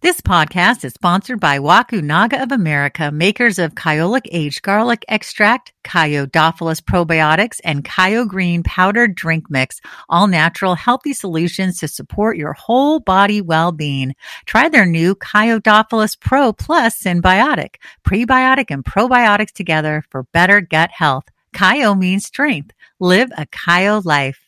This podcast is sponsored by Wakunaga of America, makers of Kyolic aged garlic extract, Kyodophilus probiotics, and Kyo Green powdered drink mix, all natural, healthy solutions to support your whole body well-being. Try their new Kyodophilus Pro Plus Symbiotic, prebiotic and probiotics together for better gut health. Kyo means strength. Live a Kyo life.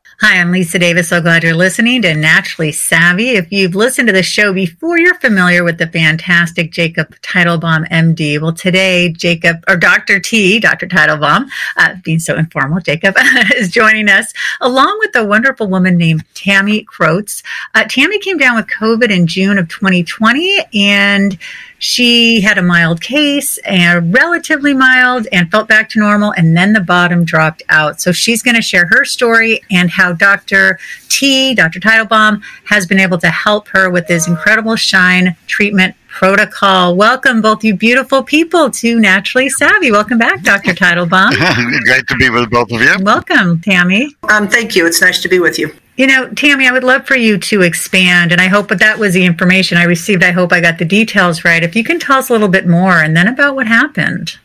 Hi, I'm Lisa Davis. So glad you're listening to Naturally Savvy. If you've listened to the show before, you're familiar with the fantastic Jacob Teitelbaum, MD. Well, today, Jacob, or Dr. T, Dr. Teitelbaum, uh, being so informal, Jacob, is joining us along with a wonderful woman named Tammy Krotz. Uh, Tammy came down with COVID in June of 2020 and she had a mild case and relatively mild and felt back to normal and then the bottom dropped out. So she's going to share her story and how dr t dr teitelbaum has been able to help her with this incredible shine treatment protocol welcome both you beautiful people to naturally savvy welcome back dr teitelbaum great to be with both of you welcome tammy um, thank you it's nice to be with you you know, Tammy, I would love for you to expand, and I hope that that was the information I received. I hope I got the details right. If you can tell us a little bit more, and then about what happened.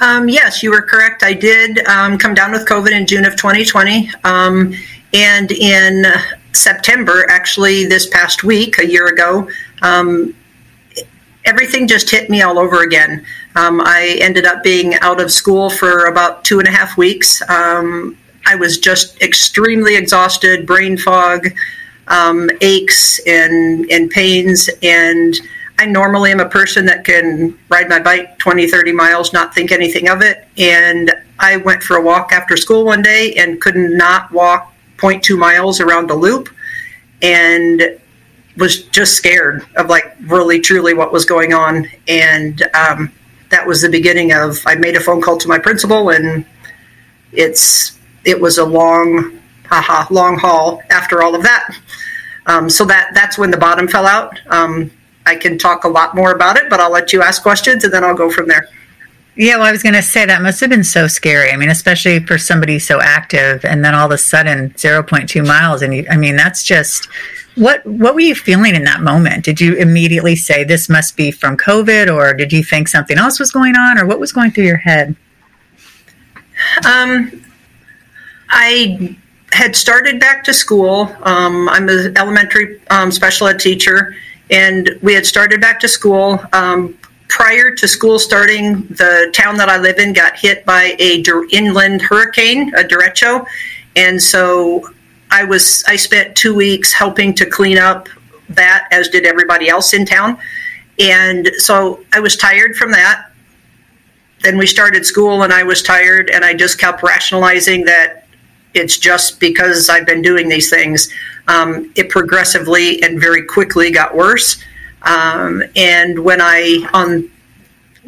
Um, yes, you were correct. I did um, come down with COVID in June of 2020. Um, and in September, actually, this past week, a year ago, um, everything just hit me all over again. Um, I ended up being out of school for about two and a half weeks. Um, I was just extremely exhausted, brain fog, um, aches, and, and pains. And I normally am a person that can ride my bike 20, 30 miles, not think anything of it. And I went for a walk after school one day and could not walk 0.2 miles around the loop and was just scared of like really truly what was going on. And um, that was the beginning of, I made a phone call to my principal and it's it was a long, haha, long haul after all of that. Um, so that that's when the bottom fell out. Um, I can talk a lot more about it, but I'll let you ask questions and then I'll go from there. Yeah, well, I was going to say that must have been so scary. I mean, especially for somebody so active, and then all of a sudden, zero point two miles, and you, I mean, that's just what. What were you feeling in that moment? Did you immediately say this must be from COVID, or did you think something else was going on, or what was going through your head? Um, I had started back to school. Um, I'm an elementary um, special ed teacher, and we had started back to school. Um, prior to school starting, the town that I live in got hit by a inland hurricane, a derecho, and so I was I spent two weeks helping to clean up that, as did everybody else in town, and so I was tired from that. Then we started school, and I was tired, and I just kept rationalizing that it's just because I've been doing these things. Um, it progressively and very quickly got worse. Um, and when I on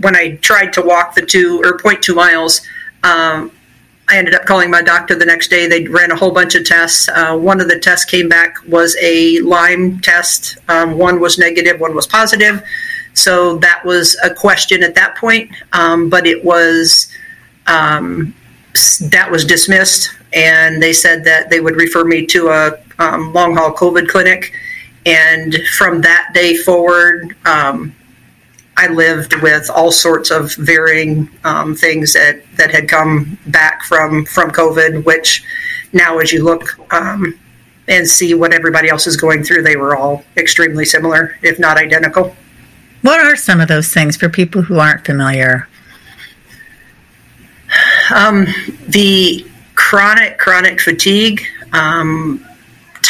when I tried to walk the two or 0.2 miles, um, I ended up calling my doctor the next day. They ran a whole bunch of tests. Uh, one of the tests came back was a Lyme test. Um, one was negative, one was positive. So that was a question at that point, um, but it was um, that was dismissed and they said that they would refer me to a um, long haul COVID clinic. And from that day forward, um, I lived with all sorts of varying um, things that, that had come back from, from COVID, which now, as you look um, and see what everybody else is going through, they were all extremely similar, if not identical. What are some of those things for people who aren't familiar? Um, the chronic, chronic fatigue, um,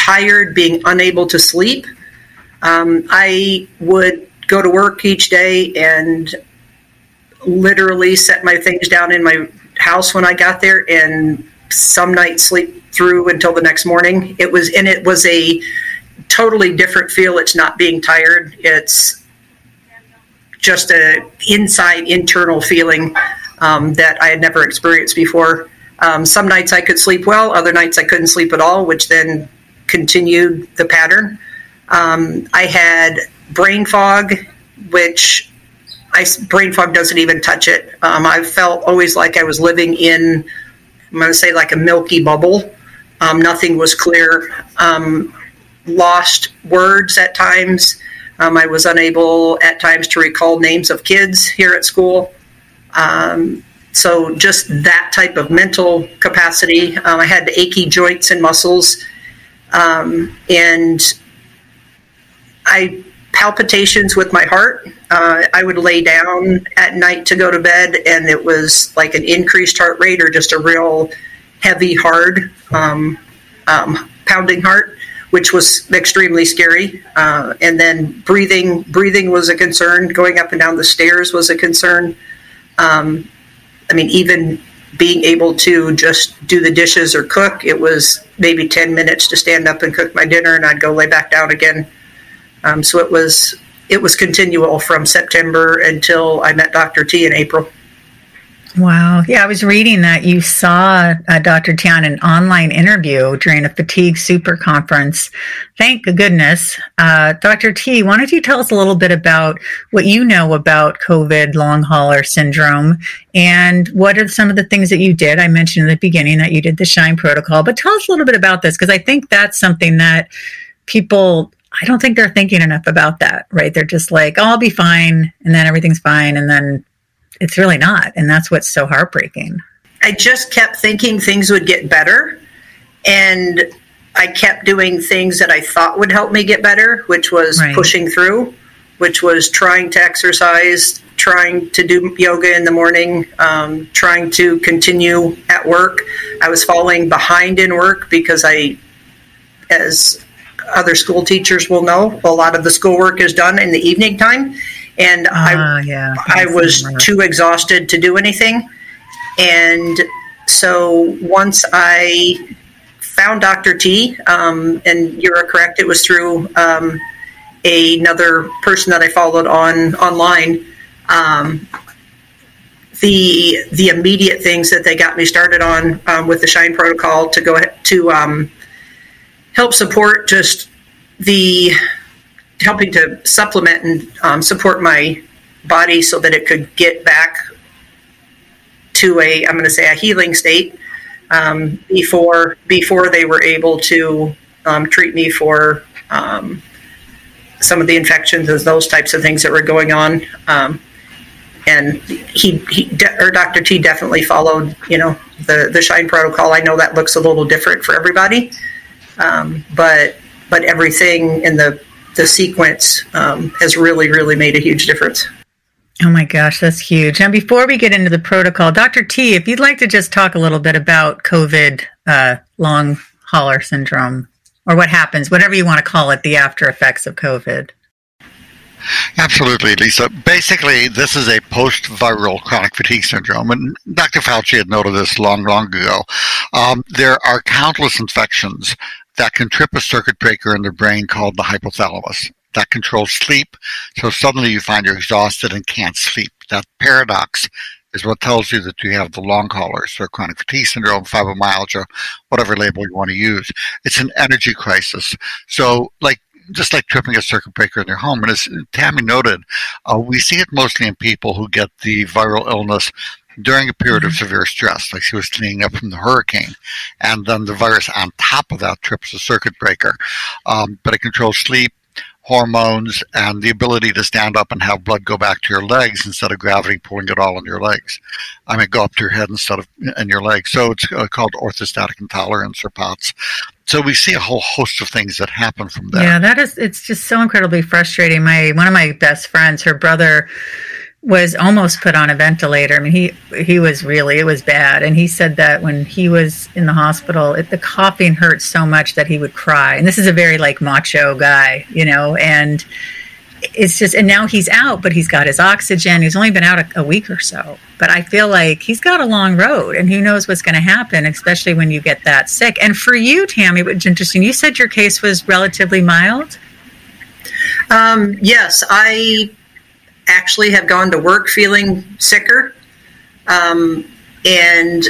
tired, being unable to sleep. Um, I would go to work each day and literally set my things down in my house when I got there, and some nights sleep through until the next morning. It was, and it was a totally different feel. It's not being tired. It's just a inside internal feeling um, that I had never experienced before. Um, some nights I could sleep well, other nights I couldn't sleep at all, which then continued the pattern. Um, I had brain fog, which I, brain fog doesn't even touch it. Um, I felt always like I was living in, I'm going to say, like a milky bubble. Um, nothing was clear. Um, lost words at times. Um, I was unable at times to recall names of kids here at school. Um, so just that type of mental capacity. I had achy joints and muscles, um, and I palpitations with my heart. Uh, I would lay down at night to go to bed, and it was like an increased heart rate or just a real heavy, hard, um, um pounding heart, which was extremely scary. Uh, and then breathing, breathing was a concern. Going up and down the stairs was a concern. Um, I mean, even being able to just do the dishes or cook, it was maybe 10 minutes to stand up and cook my dinner, and I'd go lay back down again. Um, so it was it was continual from September until I met Dr. T in April. Wow. Yeah, I was reading that you saw uh, Dr. Tian in an online interview during a fatigue super conference. Thank goodness. Uh, Dr. T, why don't you tell us a little bit about what you know about COVID long hauler syndrome and what are some of the things that you did? I mentioned in the beginning that you did the SHINE protocol, but tell us a little bit about this because I think that's something that people I don't think they're thinking enough about that, right? They're just like, oh, I'll be fine, and then everything's fine, and then it's really not. And that's what's so heartbreaking. I just kept thinking things would get better. And I kept doing things that I thought would help me get better, which was right. pushing through, which was trying to exercise, trying to do yoga in the morning, um, trying to continue at work. I was falling behind in work because I, as other school teachers will know, a lot of the schoolwork is done in the evening time and uh, I ah, yeah, I was too exhausted to do anything. And so once I found Dr. T, um, and you're correct, it was through um, another person that I followed on online. Um, the the immediate things that they got me started on um, with the Shine protocol to go to um, help support just the helping to supplement and um, support my body so that it could get back to a I'm going to say a healing state um, before before they were able to um, treat me for um, some of the infections and those types of things that were going on. Um, and he, he de- or Dr. T definitely followed, you know, the the Shine protocol. I know that looks a little different for everybody, um, but but everything in the the sequence um, has really, really made a huge difference. Oh my gosh, that's huge. And before we get into the protocol, Dr. T, if you'd like to just talk a little bit about COVID uh, long hauler syndrome or what happens, whatever you want to call it, the after effects of COVID. Absolutely, Lisa. Basically, this is a post viral chronic fatigue syndrome, and Dr. Fauci had noted this long, long ago. Um, there are countless infections that can trip a circuit breaker in the brain called the hypothalamus that controls sleep. So suddenly you find you're exhausted and can't sleep. That paradox is what tells you that you have the long haulers or chronic fatigue syndrome, fibromyalgia, whatever label you want to use. It's an energy crisis. So like just like tripping a circuit breaker in their home. And as Tammy noted, uh, we see it mostly in people who get the viral illness during a period of mm-hmm. severe stress, like she was cleaning up from the hurricane, and then the virus on top of that trips a circuit breaker. Um, but it controls sleep, hormones, and the ability to stand up and have blood go back to your legs instead of gravity pulling it all in your legs. I mean, go up to your head instead of in your legs. So it's uh, called orthostatic intolerance or POTS. So we see a whole host of things that happen from there. Yeah, that is. It's just so incredibly frustrating. My one of my best friends, her brother was almost put on a ventilator. I mean, he he was really it was bad, and he said that when he was in the hospital, it, the coughing hurt so much that he would cry. And this is a very like macho guy, you know, and it's just and now he's out but he's got his oxygen. He's only been out a, a, week or so. But i feel like he's got a long road and who knows what's going to happen especially when you get that sick. And for you tammy what's interesting you said your case was relatively mild? Um, yes i actually have gone to work feeling sicker um, and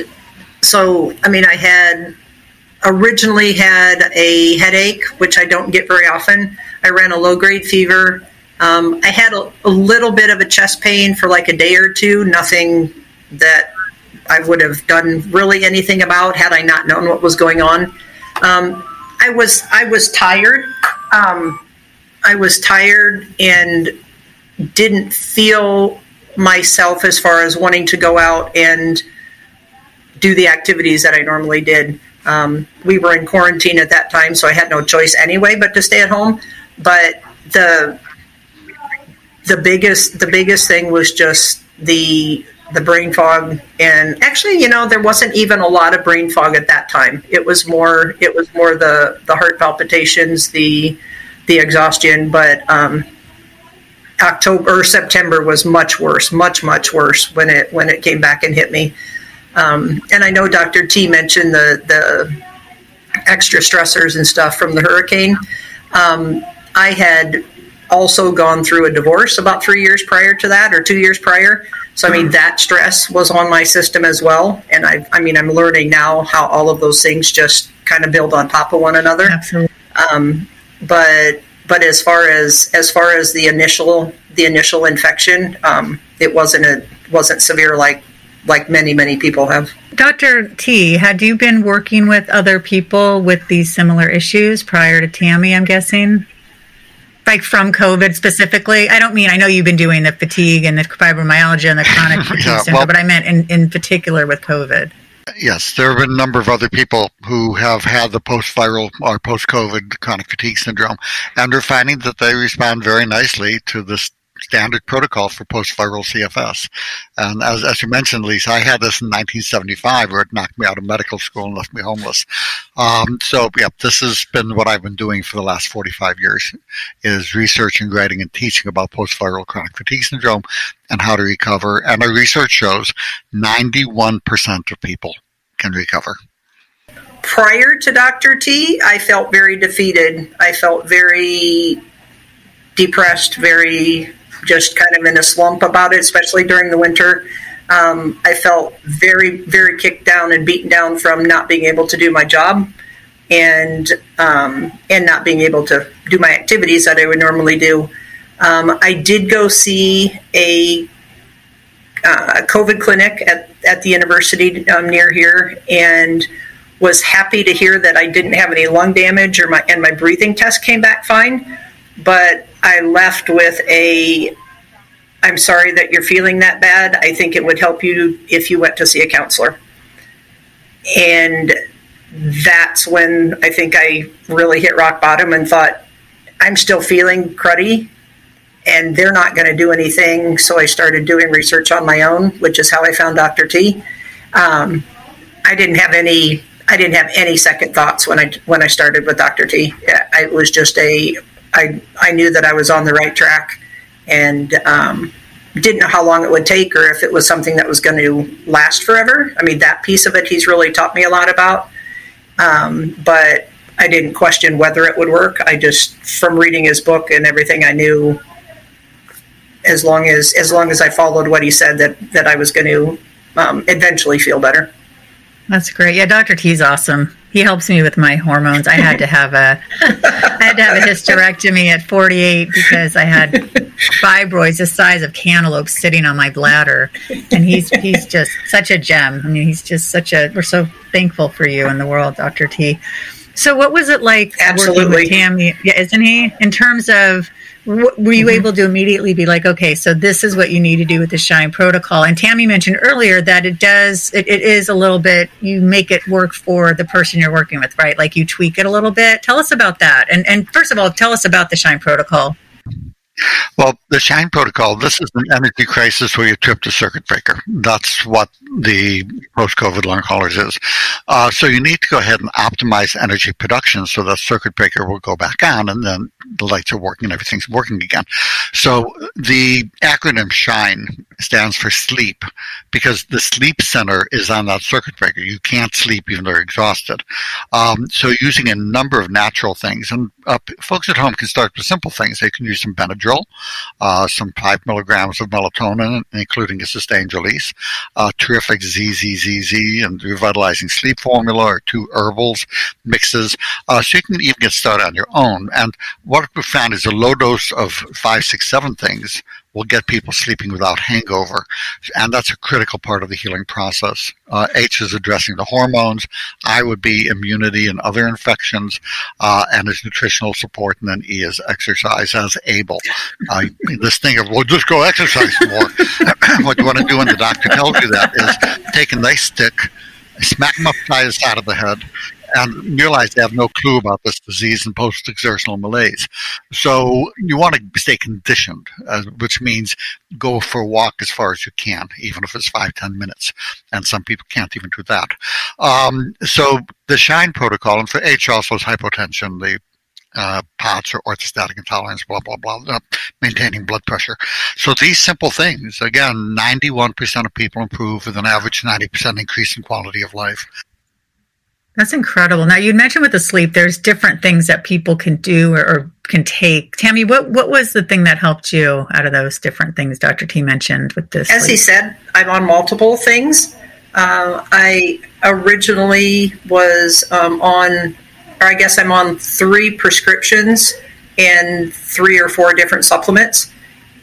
so i mean i had originally had a headache which i don't get very often I ran a low grade fever um, I had a, a, little bit of a chest pain for like a day or two, nothing that I would have done really anything about had I not known what was going on. Um, I was I was tired. Um, I was tired and didn't feel myself as far as wanting to go out and do the activities that I normally did. Um, we were in quarantine at that time, so I had no choice anyway but to stay at home. But the the biggest the biggest thing was just the the brain fog and actually you know there wasn't even a lot of brain fog at that time it was more it was more the the heart palpitations the the exhaustion but um october or september was much worse much much worse when it when it came back and hit me um, and i know dr t mentioned the the extra stressors and stuff from the hurricane um, i had also gone through a divorce about three years prior to that or two years prior. So, I mean, that stress was on my system as well. And I, I mean, I'm learning now how all of those things just kind of build on top of one another. Absolutely. Um, but, but as far as, as far as the initial, the initial infection, um, it wasn't a, wasn't severe like, like many, many people have. Dr. T, had you been working with other people with these similar issues prior to Tammy, I'm guessing? like from COVID specifically? I don't mean I know you've been doing the fatigue and the fibromyalgia and the chronic fatigue yeah, syndrome, well, but I meant in, in particular with COVID. Yes, there have been a number of other people who have had the post-viral or post-COVID chronic fatigue syndrome, and are finding that they respond very nicely to this standard protocol for post-viral CFS. And as, as you mentioned, Lisa, I had this in 1975 where it knocked me out of medical school and left me homeless. Um, so, yeah, this has been what I've been doing for the last 45 years is researching, writing, and teaching about post-viral chronic fatigue syndrome and how to recover. And our research shows 91% of people can recover prior to Dr. T, I felt very defeated. I felt very depressed, very just kind of in a slump about it, especially during the winter. Um, I felt very, very kicked down and beaten down from not being able to do my job and um, and not being able to do my activities that I would normally do. Um, I did go see a, uh, COVID clinic at, at the university um, near here and was happy to hear that I didn't have any lung damage or my and my breathing test came back fine. But I left with a I'm sorry that you're feeling that bad. I think it would help you if you went to see a counselor. And that's when I think I really hit rock bottom and thought, I'm still feeling cruddy and they're not going to do anything. So I started doing research on my own, which is how I found Dr. T. Um, I didn't have any. I didn't have any second thoughts when I when I started with Dr. T. It was just a. I I knew that I was on the right track and um, didn't know how long it would take or if it was something that was going to last forever. I mean, that piece of it he's really taught me a lot about. Um, but I didn't question whether it would work. I just, from reading his book and everything, I knew as long as as long as I followed what he said that that I was going to um, eventually feel better. That's great. Yeah, Dr. T's awesome. He helps me with my hormones. I had to have a I had to have a hysterectomy at 48 because I had fibroids the size of cantaloupes sitting on my bladder. And he's he's just such a gem. I mean, he's just such a we're so thankful for you in the world, Dr. T. So what was it like Absolutely. working with Tammy? Yeah, isn't he? In terms of were you mm-hmm. able to immediately be like okay so this is what you need to do with the shine protocol? And tammy mentioned earlier that it does it, it is a little bit you make it work for the person you're working with right? Like you tweak it a little bit. Tell us about that. And and first of all tell us about the shine protocol Well, the SHINE protocol, this is an energy crisis where you trip the circuit breaker. That's what the post COVID long haulers is. Uh, so you need to go ahead and optimize energy production so that circuit breaker will go back on and then the lights are working and everything's working again. So the acronym SHINE stands for sleep because the sleep center is on that circuit breaker. You can't sleep even though you're exhausted. Um, so using a number of natural things and uh, folks at home can start with simple things. They can use some Benadryl, uh, some five milligrams of melatonin, including a sustained release, uh, terrific ZZZZ and revitalizing sleep formula or two herbals mixes. Uh, so you can even get started on your own. And what we found is a low dose of five, six, seven things will get people sleeping without hangover. And that's a critical part of the healing process. Uh, H is addressing the hormones. I would be immunity and other infections, uh, and is nutritional support. And then E is exercise as able. Uh, this thing of, well, just go exercise more. what you want to do when the doctor tells you that is take a nice stick, smack them upside the side of the head, and realize they have no clue about this disease and post exertional malaise. So you want to stay conditioned, uh, which means go for a walk as far as you can, even if it's five, ten minutes. And some people can't even do that. Um, so the SHINE protocol, and for H also is hypotension, the uh, POTS or orthostatic intolerance, blah, blah, blah, uh, maintaining blood pressure. So these simple things, again, 91% of people improve with an average 90% increase in quality of life. That's incredible. Now you mentioned with the sleep, there's different things that people can do or, or, can take. Tammy, what what was the thing that helped you out of those different things Dr. T mentioned with this? As sleep? he said, I'm on multiple things. Uh, I originally was um, on, or I guess I'm on three prescriptions and three or four different supplements,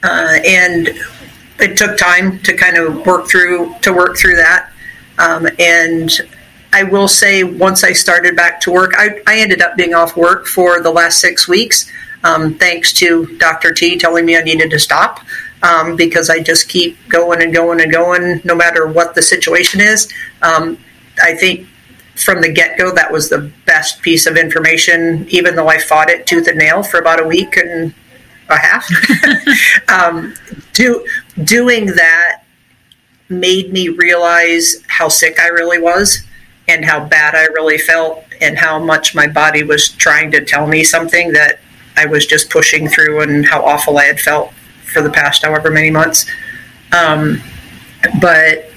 uh, and it took time to kind of work through to work through that, um, and I will say, once I started back to work, I, I ended up being off work for the last six weeks, um, thanks to Dr. T telling me I needed to stop um, because I just keep going and going and going no matter what the situation is. Um, I think from the get go, that was the best piece of information, even though I fought it tooth and nail for about a week and a half. Um, do, doing that made me realize how sick I really was and how bad I really felt and how much my body was trying to tell me something that I was just pushing through and how awful I had felt for the past however many months. Um, but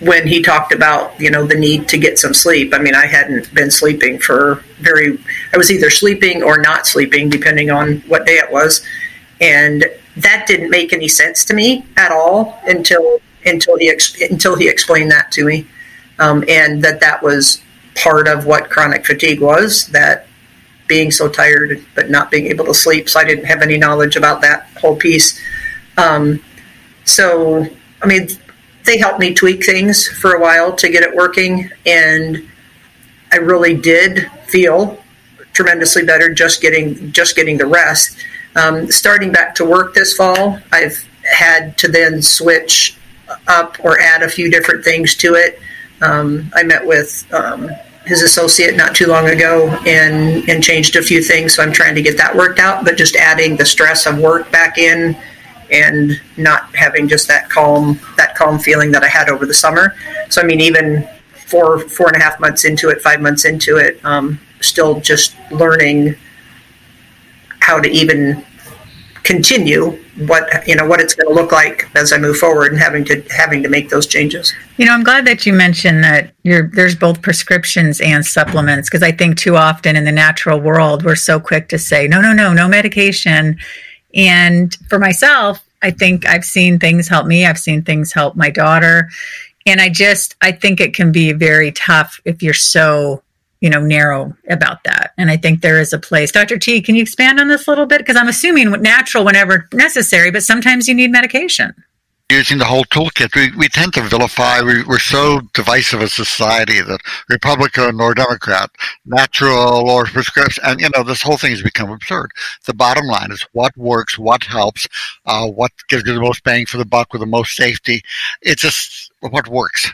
when he talked about you know the need to get some sleep, I mean I hadn't been sleeping for very. I was either sleeping or not sleeping depending on what day it was, and that didn't make any sense to me at all until until he until he explained that to me um, and that that was part of what chronic fatigue was that being so tired but not being able to sleep. So i didn't have any knowledge about that whole piece. Um, so i mean they helped me tweak things for a while to get it working and i really did feel tremendously better just getting just getting the rest. Um, starting back to work this fall i've had to then switch up or add a few different things to it um, I met with um, his associate not too long ago and and changed a few things. So I'm trying to get that worked out. But just adding the stress of work back in and not having just that calm that calm feeling that I had over the summer. So I mean, even four four and a half months into it, five months into it, um, still just learning how to even continue what you know what it's going to look like as I move forward and having to having to make those changes. You know, I'm glad that you mentioned that there's both prescriptions and supplements because I think too often in the natural world we're so quick to say no, no, no, no medication. And for myself, I think I've seen things help me. I've seen things help my daughter, and I just I think it can be very tough if you're so you know narrow about that. And i think there is a place. Dr t can you expand on this a little bit? Because i'm assuming natural whenever necessary but sometimes you need medication. Using the whole toolkit we, we tend to vilify. We, we're so divisive as society that republican or democrat natural or prescription and you know this whole thing has become absurd. The bottom line is what works what helps uh, what gives you the most bang for the buck with the most safety. It's just what works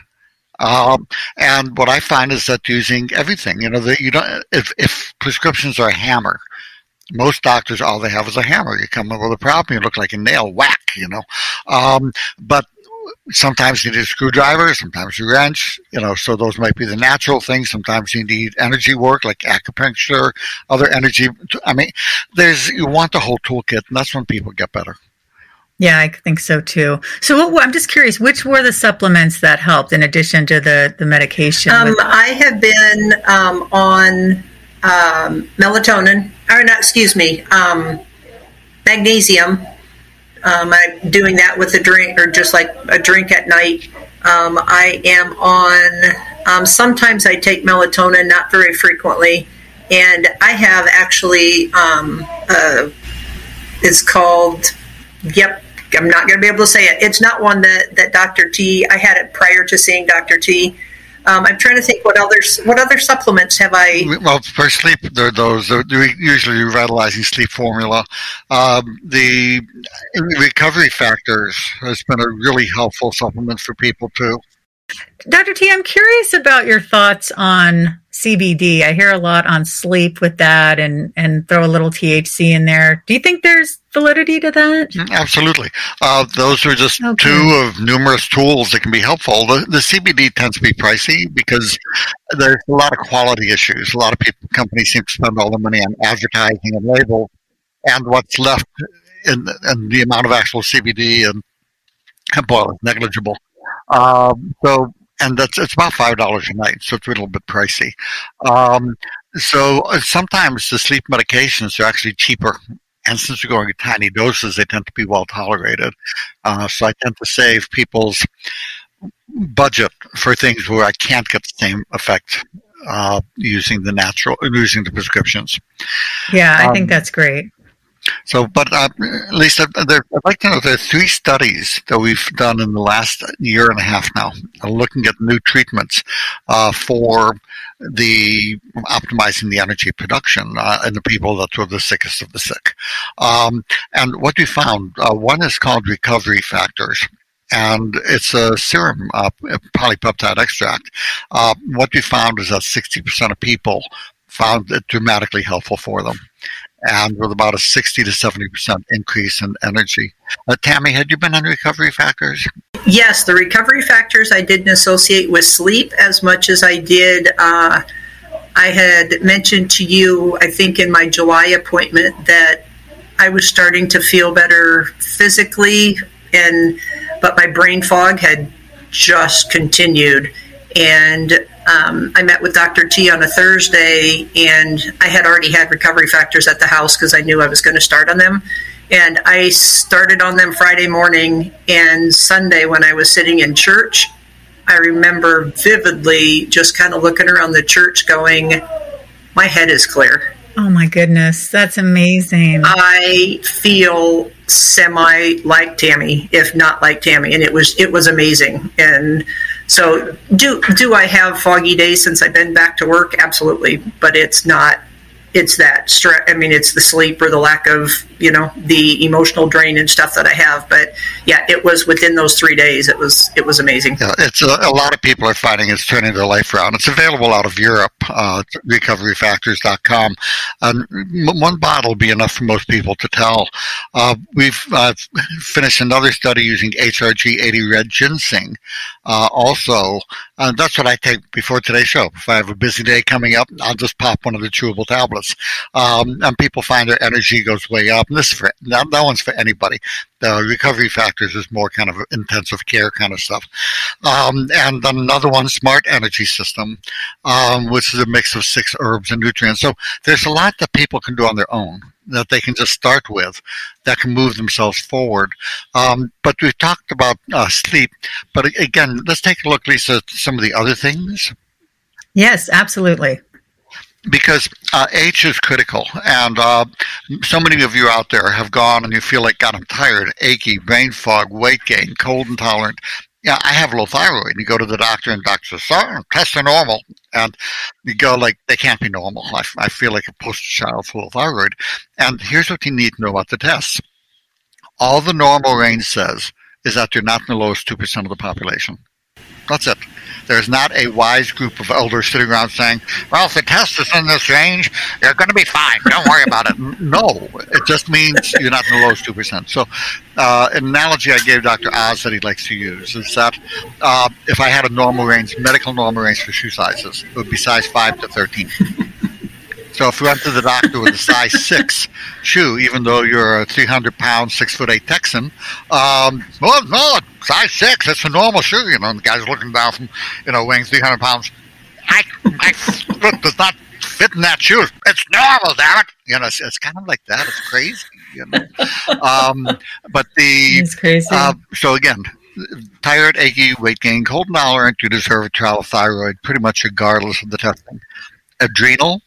um, and what I find is that using everything, you know, that you don't, if, if prescriptions are a hammer, Most doctors, all they have is a hammer. You come up with a problem, you look like a nail, whack, you know. Um, but sometimes you need a screwdriver, sometimes a wrench, you know, so those might be the natural things. Sometimes you need energy work like acupuncture, other energy. I mean, there's, you want the whole toolkit, and that's when people get better. Yeah, I think so too. So what, I'm just curious, which were the supplements that helped in addition to the, the medication? Um, I have been um, on um, melatonin, or not, excuse me, um, magnesium um, I'm doing that with a drink or just like a drink at night. Um, I am on, um, sometimes I take melatonin, not very frequently. And I have actually, um, uh, it's called, yep, I'm not going to be able to say it. It's not one that, that Dr. T, I had it prior to seeing Dr. T. Um, I'm trying to think what other what other supplements have I? Well, for sleep, there are those. They're usually revitalizing sleep formula. Um, the recovery factors has been a really helpful supplement for people too. Dr. T, I'm curious about your thoughts on CBD. I hear a lot on sleep with that and, and throw a little THC in there. Do you think there's validity to that? Absolutely. Uh, those are just okay. two of numerous tools that can be helpful. The, the CBD tends to be pricey because there's a lot of quality issues. A lot of people, companies seem to spend all the money on advertising and labels, and what's left in, in the amount of actual CBD and, and boy, negligible. Um, so, and that's it's about five dollars a night, so it's a little bit pricey. Um, so uh, sometimes the sleep medications are actually cheaper, and since we're going in tiny doses, they tend to be well tolerated. Uh, so I tend to save people's budget for things where I can't get the same effect uh, using the natural, using the prescriptions. Yeah, I um, think that's great. So, but uh, Lisa, there, I'd like to know there are three studies that we've done in the last year and a half now, looking at new treatments uh, for the optimizing the energy production uh, in the people that were the sickest of the sick. Um, and what we found, uh, one is called recovery factors and it's a serum uh, polypeptide extract. Uh, what we found is that 60% of people found it dramatically helpful for them and with about a 60 to 70% increase in energy. Uh, Tammy, had you been on recovery factors? Yes, the recovery factors I didn't associate with sleep as much as I did. Uh, I had mentioned to you, I think in my July appointment, that I was starting to feel better physically, and but my brain fog had just continued. And um, I met with Dr. T on a Thursday, and I had already had recovery factors at the house because I knew I was going to start on them. And I started on them Friday morning, and Sunday when I was sitting in church, I remember vividly just kind of looking around the church going, My head is clear. Oh my goodness, that's amazing. I feel semi like Tammy, if not like Tammy, and it was it was amazing. And so, do do I have foggy days since I've been back to work? Absolutely, but it's not. It's that stress. I mean, it's the sleep or the lack of you know the emotional drain and stuff that I have. But yeah, it was within those three days. It was it was amazing. Yeah, it's a, a lot of people are finding it's turning their life around. It's available out of Europe, uh, recoveryfactors.com. One bottle will be enough for most people to tell. Uh, we've uh, finished another study using HRG 80 red ginseng. Uh, also, and that's what I take before today's show. If I have a busy day coming up, I'll just pop one of the chewable tablets. Um, and people find their energy goes way up. And this is for that, that one's for anybody. The recovery factors is more kind of intensive care kind of stuff. Um, and then another one, smart energy system, um, which is a mix of six herbs and nutrients. So there's a lot that people can do on their own that they can just start with that can move themselves forward. Um, but we've talked about uh, sleep. But again, let's take a look, Lisa, at some of the other things. Yes, absolutely because uh, H is critical, and uh, so many of you out there have gone and you feel like, God, I'm tired, achy, brain fog, weight gain, cold intolerant. Yeah, I have low thyroid. You go to the doctor, and doctor says, "Sorry, oh, tests are normal," and you go like, "They can't be normal." I, I feel like a poster child full of thyroid. And here's what you need to know about the tests: all the normal range says is that you're not in the lowest two percent of the population. That's it. There's not a wise group of elders sitting around saying, well, if the test is in this range, you're going to be fine. Don't worry about it. No, it just means you're not in the lowest 2%. So, uh, an analogy I gave Dr. Oz that he likes to use is that uh, if I had a normal range, medical normal range for shoe sizes, it would be size 5 to 13. So if you went to the doctor with a size six shoe, even though you're a 300 pound, six foot eight Texan, um, well, no, size six, that's a normal shoe. You know, and the guy's looking down from, you know, weighing 300 pounds. I, my foot does not fit in that shoe. It's normal, damn it. You know, it's, it's kind of like that. It's crazy, you know. um, but the, It's crazy. uh, so again, tired, achy, weight gain, cold intolerant, you deserve a trial of thyroid pretty much regardless of the testing. Adrenal,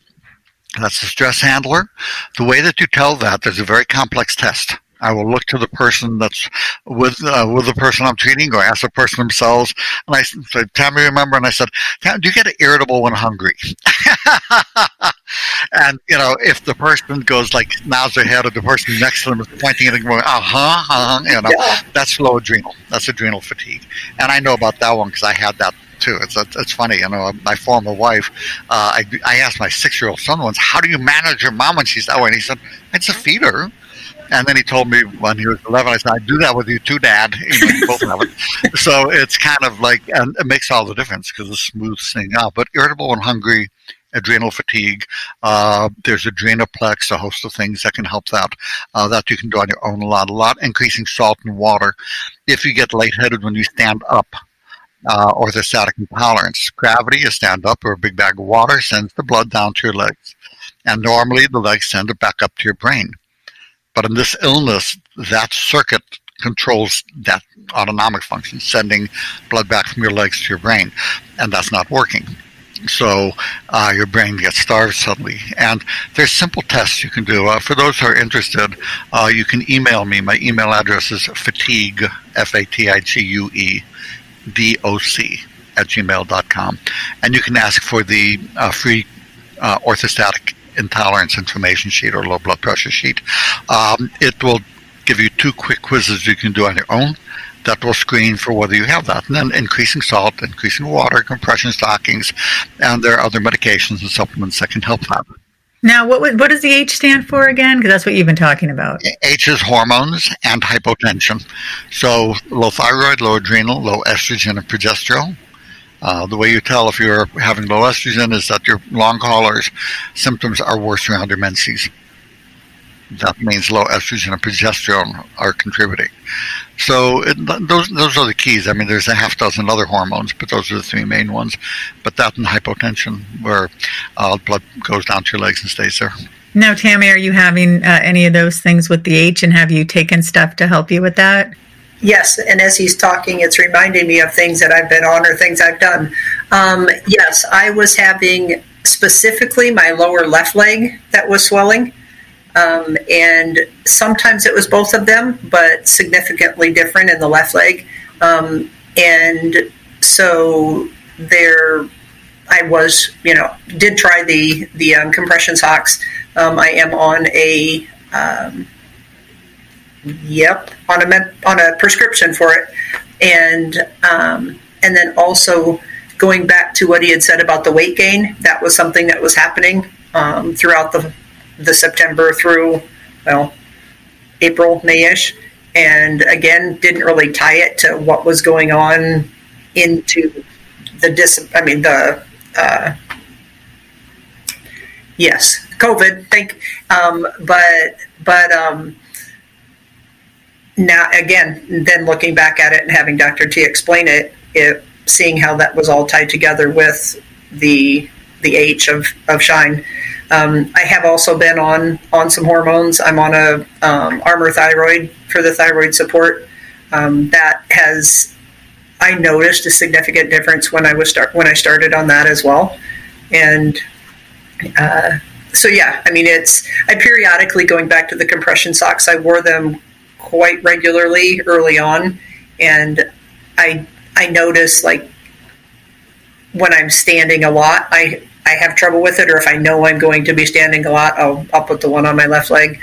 that's the stress handler. The way that you tell that, there's a very complex test. I will look to the person that's with uh, with the person I'm treating, or ask the person themselves. And I said, "Tammy, remember?" And I said, "Tam, "Do you get irritable when hungry?" and you know, if the person goes like nods their head, or the person next to them is pointing at it, going, "Uh huh," uh-huh, you know, Yeah. that's low adrenal. That's adrenal fatigue. And I know about that one because I had that too. It's it's funny. You know, my former wife. Uh, I I asked my six year old son once, "How do you manage your mom when she's that way?" And he said, "I just feed her." And then he told me when he was 11, I said, I do that with you too, Dad. You know, you both have it. So it's kind of like, and it makes all the difference because it smooths things out. But irritable and hungry, adrenal fatigue, uh, there's adrenoplex, a host of things that can help that. Uh, that you can do on your own a lot, a lot. Increasing salt and water. If you get lightheaded when you stand up, uh, orthostatic intolerance. Gravity, a stand up, or a big bag of water sends the blood down to your legs. And normally the legs send it back up to your brain. But in this illness, that circuit controls that autonomic function, sending blood back from your legs to your brain. And that's not working. So uh, your brain gets starved suddenly. And there's simple tests you can do. Uh, for those who are interested, uh, you can email me. My email address is fatigue, F A T I G U E, D O C, at gmail.com. And you can ask for the uh, free uh, orthostatic intolerance information sheet or low blood pressure sheet. Um, it will give you two quick quizzes you can do on your own that will screen for whether you have that. And then increasing salt, increasing water, compression stockings, and there are other medications and supplements that can help that. Now, what what does the H stand for again? Because that's what you've been talking about. H is hormones and hypotension. So low thyroid, low adrenal, low estrogen and progesterone. Uh, the way you tell if you're having low estrogen is that your long haulers symptoms are worse around your menses. That means low estrogen and progesterone are contributing. So it, those those are the keys. I mean, there's a half dozen other hormones, but those are the three main ones. But that and hypotension, where uh, blood goes down to your legs and stays there. Now, Tammy, are you having uh, any of those things with the H, and have you taken stuff to help you with that? Yes, and as he's talking, it's reminding me of things that I've been on or things I've done. Um, yes, I was having specifically my lower left leg that was swelling. Um, and sometimes it was both of them, but significantly different in the left leg. Um, and so there, I was, you know, did try the the um, compression socks. Um, I am on a um, Yep, on a med- on a prescription for it, and um, and then also going back to what he had said about the weight gain, that was something that was happening throughout the the September through well April Mayish, and again didn't really tie it to what was going on into the dis. I mean the. Uh, yes, COVID. Think, um, but but um, now again, then looking back at it and having Dr. T explain it, it seeing how that was all tied together with the the H of, of shine. Um, I have also been on on some hormones. I'm on a um, Armour Thyroid for the thyroid support. Um, that has I noticed a significant difference when I was start when I started on that as well, and uh, so yeah, I mean it's I periodically going back to the compression socks. I wore them quite regularly early on, and I I notice like when I'm standing a lot, I I have trouble with it, or if I know I'm going to be standing a lot, I'll I'll put the one on my left leg.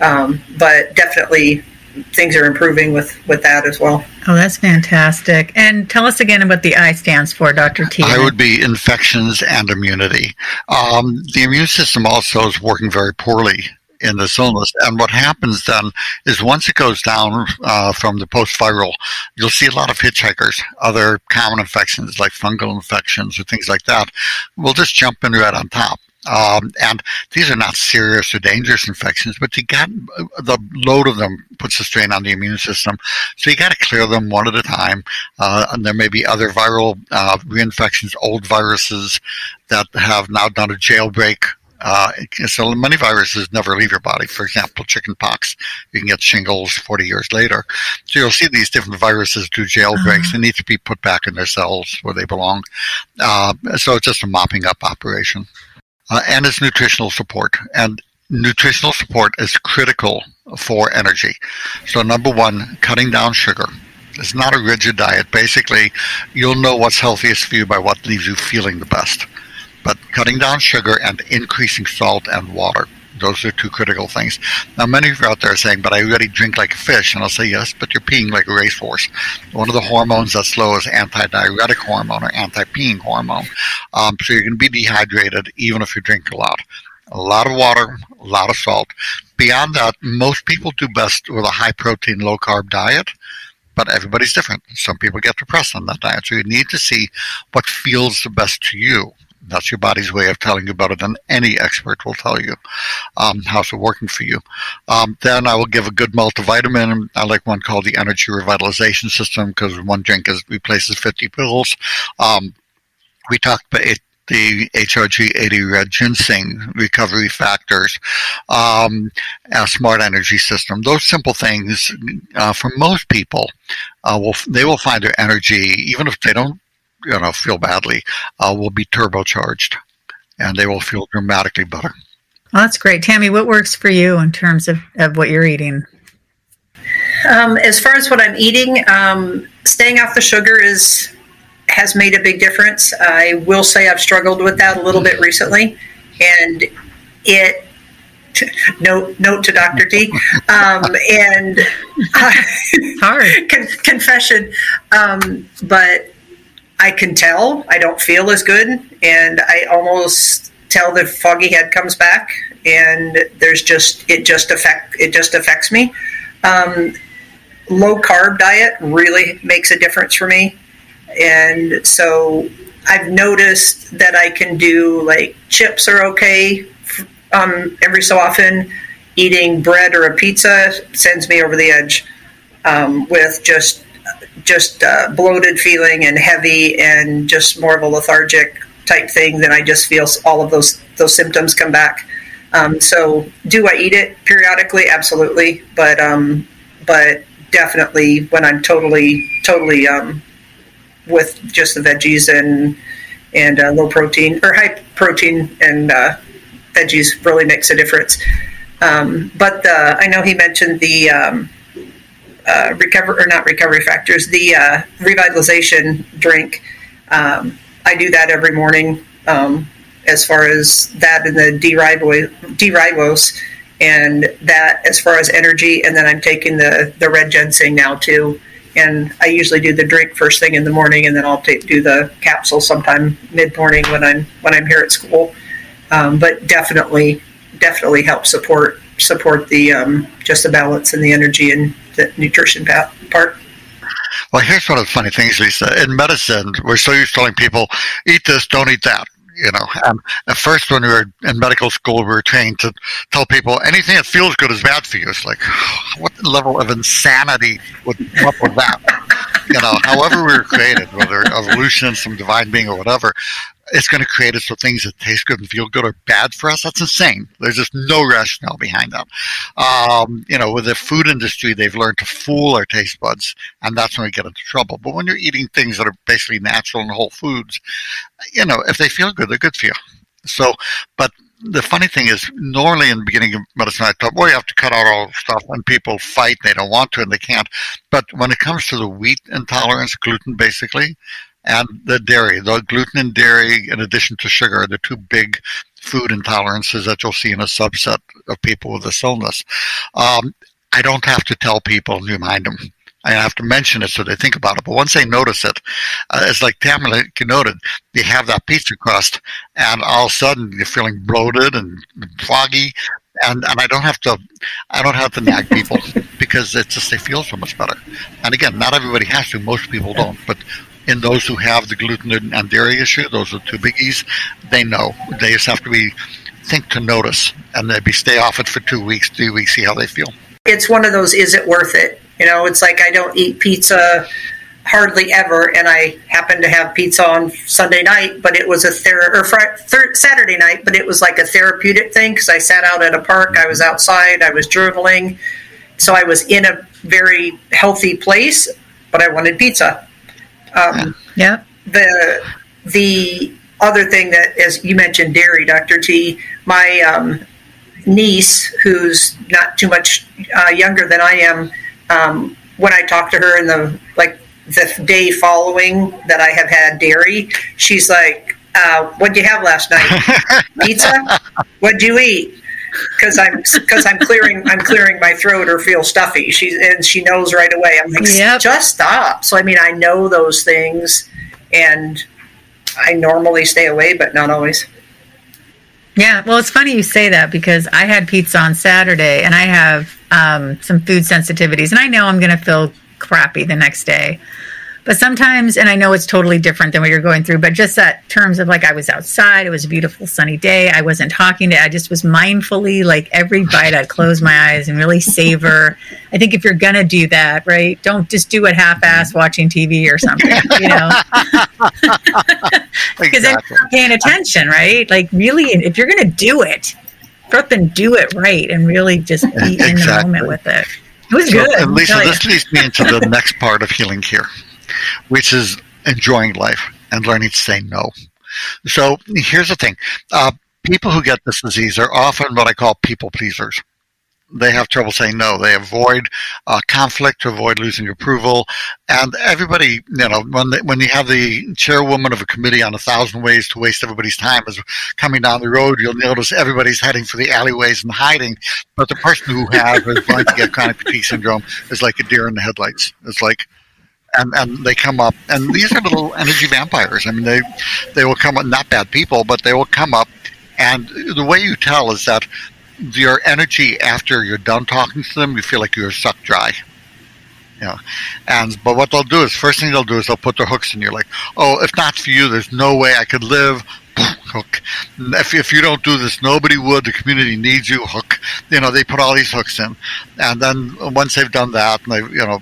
Um, but definitely things are improving with with that as well. Oh, that's fantastic! And tell us again what the I stands for, Doctor T. I would be infections and immunity. Um, the immune system also is working very poorly in this illness. And what happens then is once it goes down uh, from the post-viral, you'll see a lot of hitchhikers, other common infections like fungal infections or things like that, will just jump in right on top. Um, and these are not serious or dangerous infections, but you got the load of them puts a strain on the immune system. So you got to clear them one at a time. Uh, and there may be other viral uh, reinfections, old viruses that have now done a jailbreak uh, so many viruses never leave your body. For example, chickenpox, you can get shingles 40 years later. So you'll see these different viruses do jailbreaks uh-huh. and need to be put back in their cells where they belong. Uh, so it's just a mopping up operation. Uh, and it's nutritional support. And nutritional support is critical for energy. So number one, cutting down sugar. It's not a rigid diet. Basically, you'll know what's healthiest for you by what leaves you feeling the best but cutting down sugar and increasing salt and water. Those are two critical things. Now, many of you out there are saying, but I already drink like a fish. And I'll say, yes, but you're peeing like a racehorse. One of the hormones that's low is antidiuretic hormone or anti-peeing hormone. Um, so you're going to be dehydrated even if you drink a lot. A lot of water, a lot of salt. Beyond that, most people do best with a high protein, low carb diet but everybody's different. Some people get depressed on that diet. So you need to see what feels the best to you. That's your body's way of telling you better than any expert will tell you. Um, how's it working for you? Um, then I will give a good multivitamin. I like one called the Energy Revitalization System because one drink is, replaces 50 pills. Um, we talked about it, the HRG 80 red ginseng recovery factors, um, a smart energy system. Those simple things, uh, for most people, uh, will they will find their energy even if they don't you know feel badly uh, will be turbocharged, and they will feel dramatically better. Well, that's great, Tammy. What works for you in terms of, of what you're eating? Um, as far as what I'm eating, um, staying off the sugar is has made a big difference. I will say I've struggled with that a little bit recently, and it note note to Dr. T. Um, and uh, hard con- confession, um, but I can tell I don't feel as good, and I almost tell the foggy head comes back, and there's just it just affect it just affects me. Um, low carb diet really makes a difference for me, and so I've noticed that I can do like chips are okay um, every so often. Eating bread or a pizza sends me over the edge um, with just just uh, bloated feeling and heavy and just more of a lethargic type thing, then I just feel all of those those symptoms come back. Um, so, do I eat it periodically? Absolutely, but um, but definitely when I'm totally totally um, with just the veggies and and uh, low protein or high protein and uh, veggies really makes a difference. Um, but the, I know he mentioned the um, uh, recover or not recovery factors, the uh, revitalization drink. Um, I do that every morning. Um, as far as that and the D-ribose, and that as far as energy, and then I'm taking the the red ginseng now too. And I usually do the drink first thing in the morning, and then I'll take, do the capsule sometime mid morning when I'm when I'm here at school. Um, but definitely, definitely help support support the um, just the balance and the energy and the nutrition part. Well, here's one of the funny things, Lisa. In medicine, we're so used to telling people, eat this, don't eat that. You know, and at first when we were in medical school, we were trained to tell people anything that feels good is bad for you. It's like, what level of insanity would come up with that? You know, however we were created, whether evolution, some divine being, or whatever, it's going to create it so things that taste good and feel good are bad for us. That's insane. There's just no rationale behind that. Um, you know, with the food industry, they've learned to fool our taste buds, and that's when we get into trouble. But when you're eating things that are basically natural and whole foods, you know, if they feel good, they're good for you. So, but the funny thing is, normally in the beginning of medicine, I thought, well, you have to cut out all stuff, and people fight, they don't want to, and they can't. But when it comes to the wheat intolerance, gluten basically, and the dairy. The gluten and dairy, in addition to sugar, are the two big food intolerances that you'll see in a subset of people with this illness. Um, I don't have to tell people and remind them. I have to mention it so they think about it. But once they notice it, uh, it's like Tamara noted, you have that pizza crust, and all of a sudden you're feeling bloated and foggy, and, and I don't have to I don't have to nag people because it's just they feel so much better. And again, not everybody has to. Most people don't, but in those who have the gluten and dairy issue, those are two biggies. They know they just have to be think to notice, and maybe stay off it for two weeks, three weeks, see how they feel. It's one of those. Is it worth it? You know, it's like I don't eat pizza hardly ever, and I happened to have pizza on Sunday night, but it was a ther- or thir- Saturday night, but it was like a therapeutic thing because I sat out at a park, I was outside, I was journaling, so I was in a very healthy place, but I wanted pizza. Um, yeah. The the other thing that, as you mentioned, dairy, Dr. T, my um, niece, who's not too much uh, younger than I am, um, when I talk to her in the like the day following that I have had dairy, she's like, uh, "What'd you have last night? Pizza? What'd you eat?" Because I'm because I'm clearing I'm clearing my throat or feel stuffy. She and she knows right away. I'm like, yep. just stop. So I mean, I know those things, and I normally stay away, but not always. Yeah, well, it's funny you say that because I had pizza on Saturday, and I have um, some food sensitivities, and I know I'm going to feel crappy the next day. But sometimes, and I know it's totally different than what you're going through, but just that terms of like I was outside, it was a beautiful sunny day. I wasn't talking to, I just was mindfully like every bite I'd close my eyes and really savor. I think if you're going to do that, right, don't just do it half ass watching TV or something, you know? Because then you're not paying attention, right? Like really, if you're going to do it, up and do it right and really just be exactly. in the moment with it. It was so, good. Lisa, this leads me into the next part of healing here which is enjoying life and learning to say no. So here's the thing. Uh, people who get this disease are often what I call people pleasers. They have trouble saying no. They avoid uh, conflict to avoid losing approval. And everybody, you know, when they, when you have the chairwoman of a committee on a thousand ways to waste everybody's time is coming down the road, you'll notice everybody's heading for the alleyways and hiding. But the person who has is going to get chronic fatigue syndrome is like a deer in the headlights. It's like and and they come up, and these are little energy vampires. I mean, they they will come up, not bad people, but they will come up, and the way you tell is that your energy after you're done talking to them, you feel like you're sucked dry. You know, and but what they'll do is first thing they'll do is they'll put their hooks in you, like, oh, if not for you, there's no way I could live. Hook. If, if you don't do this, nobody would. The community needs you. Hook. You know, they put all these hooks in, and then once they've done that, and they, you know,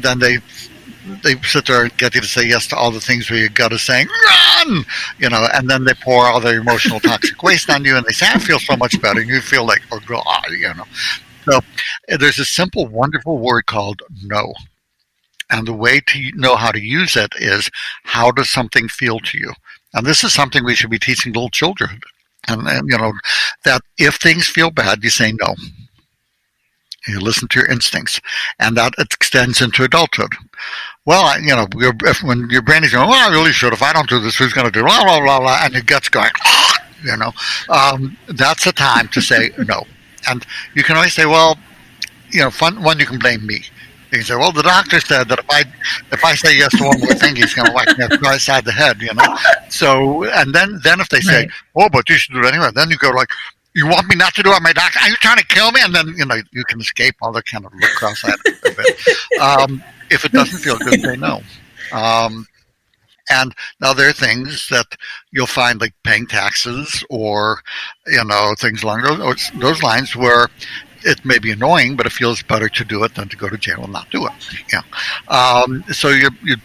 then they they sit there and get you to say yes to all the things where your gut is saying run, you know, and then they pour all their emotional toxic waste on you, and they say I feel so much better, and you feel like oh god, you know. So eh, there's a simple, wonderful word called no. And the way to know how to use it is how does something feel to you? And this is something we should be teaching little children. And, and you know, that if things feel bad, you say no. You listen to your instincts, and that extends into adulthood. Well, you know, if, when your brain is going, well, I really should. If I don't do this, who's going to do? Blah blah blah blah, and your gut's going, you know, um, that's the time to say no. And you can always say, well, you know, fun, one you can blame me. You can say, well, the doctor said that if I if I say yes to one more thing, he's going to whack me upside the head, you know. So, and then then if they say, right. oh, but you should do it anyway, then you go like, you want me not to do it, my doctor? Are you trying to kill me? And then you know you can escape all the kind of look cross eyed of it. Um, if it doesn't feel good, say no. Um, and now there are things that you'll find like paying taxes or you know things along those those lines where it may be annoying, but it feels better to do it than to go to jail and not do it. Yeah. Um, so you're, you're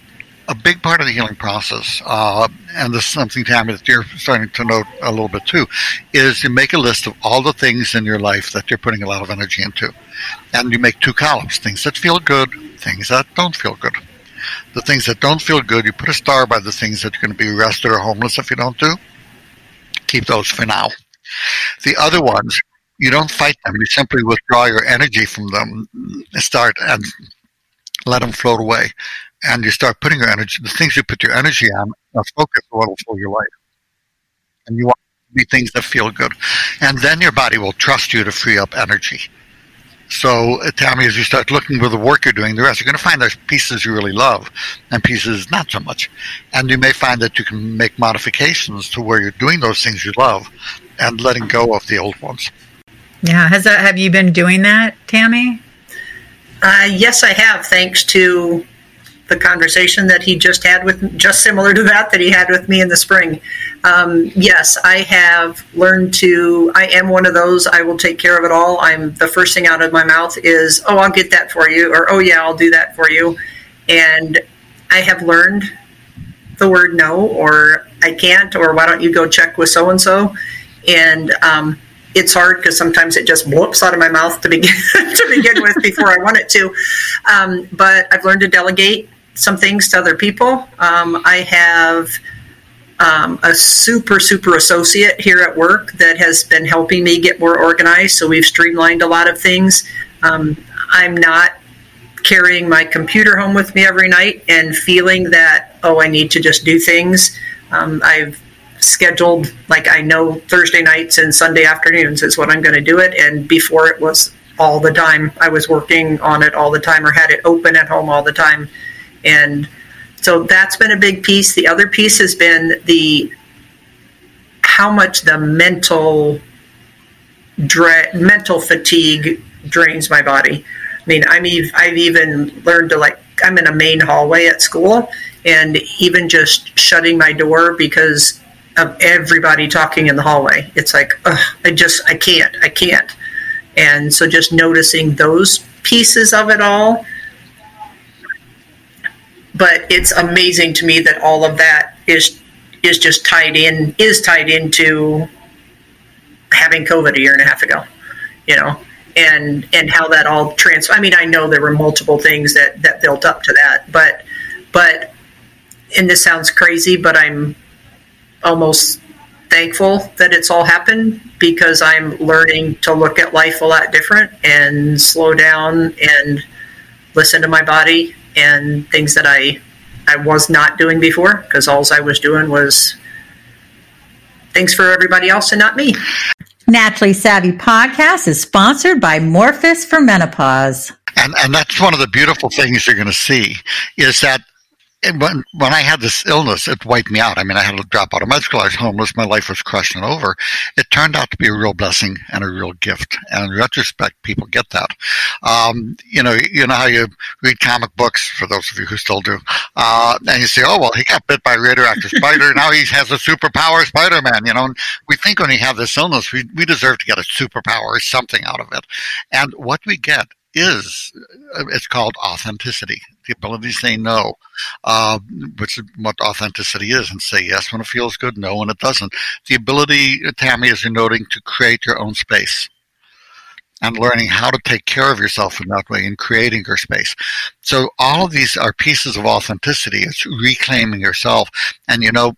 a big part of the healing process, uh, and this is something, Tammy, that you're starting to note a little bit too, is you make a list of all the things in your life that you're putting a lot of energy into. And you make two columns things that feel good, things that don't feel good. The things that don't feel good, you put a star by the things that you're going to be arrested or homeless if you don't do. Keep those for now. The other ones, you don't fight them. You simply withdraw your energy from them, start and let them float away and you start putting your energy, the things you put your energy on, that's focus what will fill your life. And you want to be things that feel good. And then your body will trust you to free up energy. So, uh, Tammy, as you start looking for the work you're doing, the rest, you're going to find there's pieces you really love and pieces not so much. And you may find that you can make modifications to where you're doing those things you love and letting go of the old ones. Yeah. Has that, have you been doing that, Tammy? Uh, yes, I have, thanks to the conversation that he just had with, just similar to that that he had with me in the spring. Um, yes, I have learned to. I am one of those. I will take care of it all. I'm the first thing out of my mouth is, "Oh, I'll get that for you," or "Oh yeah, I'll do that for you," and I have learned the word no, or I can't, or why don't you go check with so and so, and um, it's hard because sometimes it just whoops out of my mouth to begin to begin with before I want it to. Um, but I've learned to delegate some things to other people. Um, I have um, a super super associate here at work that has been helping me get more organized. So we've streamlined a lot of things. Um, I'm not carrying my computer home with me every night and feeling that oh I need to just do things. Um, I've scheduled like I know Thursday nights and Sunday afternoons is when I'm going to do it. And before it was all the time. I was working on it all the time or had it open at home all the time. And so that's been a big piece. The other piece has been the how much the mental dra- mental fatigue drains my body. I mean, I'm ev- I've even learned to like I'm in a main hallway at school, and even just shutting my door because of everybody talking in the hallway. It's like ugh, I just I can't I can't, and so just noticing those pieces of it all but it's amazing to me that all of that is is just tied in is tied into having COVID a year and a half ago, you know, and and how that all trans. I mean, I know there were multiple things that that built up to that, but but and this sounds crazy, but I'm almost thankful that it's all happened because I'm learning to look at life a lot different and slow down and listen to my body and things that I I was not doing before because all I was doing was things for everybody else and not me. Naturally Savvy podcast is sponsored by Morphus for Menopause. And and that's one of the beautiful things you're going to see is that when when I had this illness, it wiped me out. I mean, I had to drop out of med school. I was homeless. My life was crushed and over. It turned out to be a real blessing and a real gift. And in retrospect, people get that. Um, you know, you know how you read comic books for those of you who still do, uh, and you say, "Oh well, he got bit by a radioactive spider. now he has a superpower, Spider-Man." You know, and we think when we have this illness, we we deserve to get a superpower or something out of it. And what we get is uh, it's called authenticity the ability to say no uh, which is what authenticity is and say yes when it feels good no when it doesn't. The ability tammy as you're noting to create your own space and learning how to take care of yourself in that way and creating your space. So all of these are pieces of authenticity. It's reclaiming yourself. And you know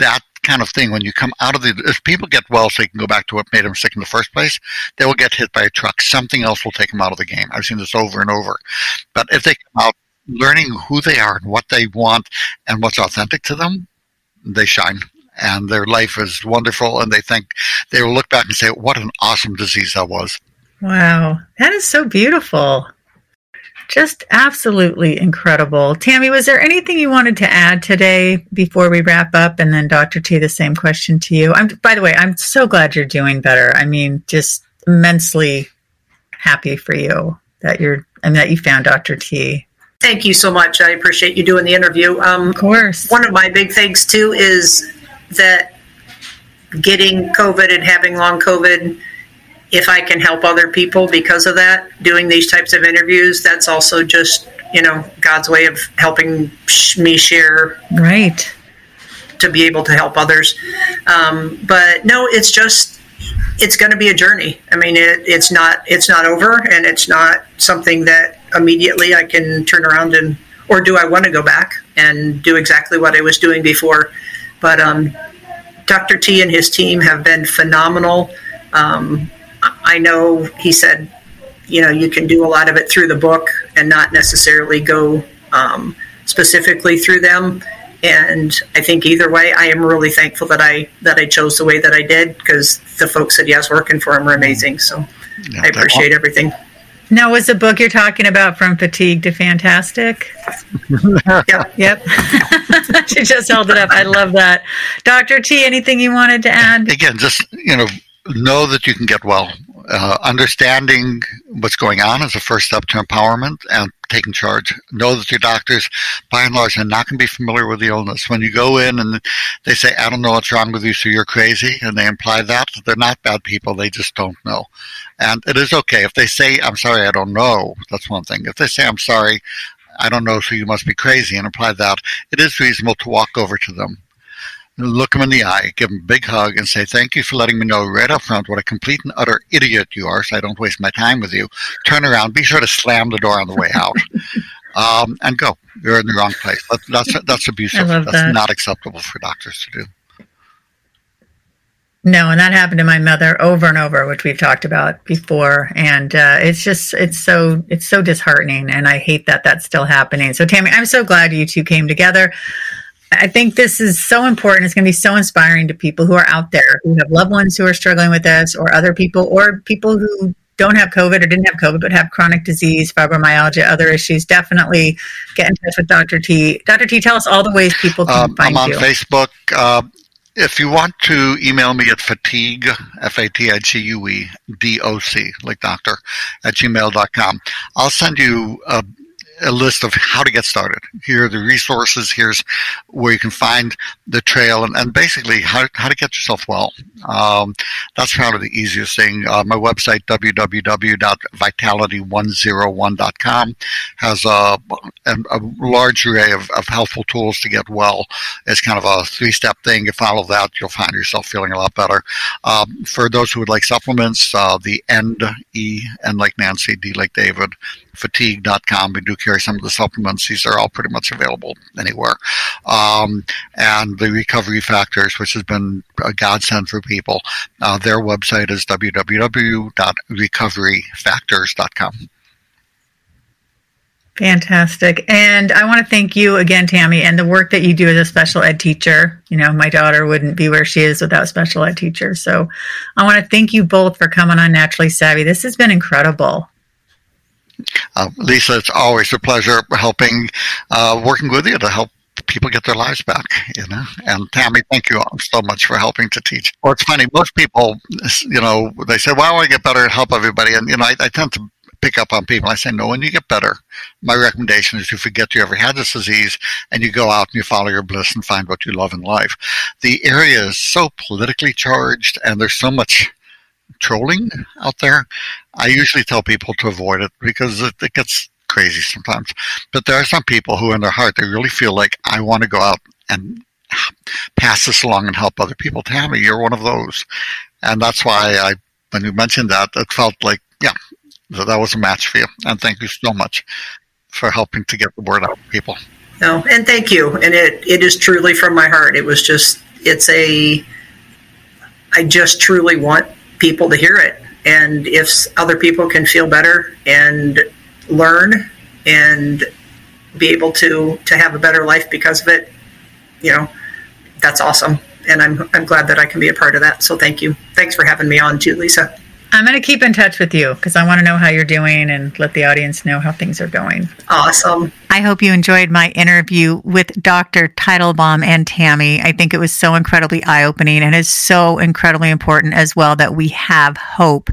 that kind of thing when you come out of the if people get well so they can go back to what made them sick in the first place they will get hit by a truck. Something else will take them out of the game. I've seen this over and over. But if they come out learning who they are and what they want and what's authentic to them they shine and their life is wonderful and they think they will look back and say what an awesome disease that was wow that is so beautiful just absolutely incredible. Tammy, was there anything you wanted to add today before we wrap up? And then Dr. T, the same question to you. I'm, by the way, I'm so glad you're doing better. I mean, just immensely happy for you that you're and that you found Dr. T. Thank you so much. I appreciate you doing the interview. Um, of course. One of my big things too is that getting COVID and having long COVID if I can help other people because of that, doing these types of interviews, that's also just, you know, God's way of helping me share. Right. To be able to help others. Um, but no, it's just, it's going to be a journey. I mean, it, it's not, it's not over and it's not something that immediately I can turn around and, or do I want to go back and do exactly what I was doing before? But um, Dr. T and his team have been phenomenal. Um, I know he said, you know, you can do a lot of it through the book and not necessarily go um, specifically through them. And I think either way, I am really thankful that I that I chose the way that I did because the folks at Yes working for him are amazing. So yeah, I appreciate everything. Now, was the book you're talking about from fatigue to fantastic? Yep. Yep. she just held it up. I love that. Dr. T, anything you wanted to add? Again, just, you know, know that you can get well. Uh, understanding what's going on is the first step to empowerment and taking charge. Know that your doctors, by and large, are not going to be familiar with the illness. When you go in and they say, I don't know what's wrong with you, so you're crazy, and they imply that, they're not bad people. They just don't know. And it is okay. If they say, I'm sorry, I don't know, that's one thing. If they say, I'm sorry, I don't know, so you must be crazy, and imply that, it is reasonable to walk over to them look them in the eye, give them a big hug, and say, Thank you for letting me know right up front what a complete and utter idiot you are, so I don't waste my time with you. Turn around, be sure to slam the door on the way out, um, and go. You're in the wrong place. That, that's, that's abusive. That's that. not acceptable for doctors to do. No, and that happened to my mother over and over, which we've talked about before, and uh, it's just it's so it's so disheartening, and I hate that that's still happening. So, Tammy, I'm so glad you two came together. I think this is so important. It's going to be so inspiring to people who are out there who have loved ones who are struggling with this, or other people, or people who don't have COVID or didn't have COVID but have chronic disease, fibromyalgia, other issues. Definitely get in touch with Dr. T. Dr. T, tell us all the ways people can Um, find I'm on you. Facebook. Uh, if you want to email me at fatigue, F A T I G U E D O C, like doctor, at gmail.com, I'll send you a, a list of how to get started. Here are the resources. Here's where you can find the trail and, and basically how, how to get yourself well. Um, that's probably the easiest thing. Uh, my website, www.vitality101.com, has a, a, a large array of, of helpful tools to get well. It's kind of a three step thing. You follow that, you'll find yourself feeling a lot better. Um, for those who would like supplements, uh, the END, E, N like Nancy, D like David, fatigue.com. We do carry some of the supplements. These are all pretty much available anywhere. Um, and the recovery factors, which has been a godsend for people. Uh, their website is www.recoveryfactors.com. Fantastic. And I want to thank you again, Tammy, and the work that you do as a special ed teacher. You know, my daughter wouldn't be where she is without special ed teachers. So I want to thank you both for coming on Naturally Savvy. This has been incredible. Uh, Lisa, it's always a pleasure helping, uh, working with you to help people get their lives back, you know. And Tammy, thank you so much for helping to teach. Well, it's funny, most people, you know, they say, well, I want to get better and help everybody. And, you know, I, I tend to pick up on people. I say, no, when you get better, my recommendation is you forget you ever had this disease and you go out and you follow your bliss and find what you love in life. The area is so politically charged and there's so much trolling out there. I usually tell people to avoid it because it, it gets crazy sometimes. But there are some people who, in their heart, they really feel like I want to go out and pass this along and help other people. Tammy, you're one of those, and that's why I, when you mentioned that, it felt like, yeah, that that was a match for you. And thank you so much for helping to get the word out to people. No, and thank you. And it, it is truly from my heart. It was just, it's a, I just truly want people to hear it. And if other people can feel better and learn and be able to, to have a better life because of it, you know, that's awesome. And I'm, I'm glad that I can be a part of that. So thank you. Thanks for having me on too, Lisa. I'm going to keep in touch with you because I want to know how you're doing and let the audience know how things are going. Awesome. I hope you enjoyed my interview with Dr. Teitelbaum and Tammy. I think it was so incredibly eye opening and is so incredibly important as well that we have hope.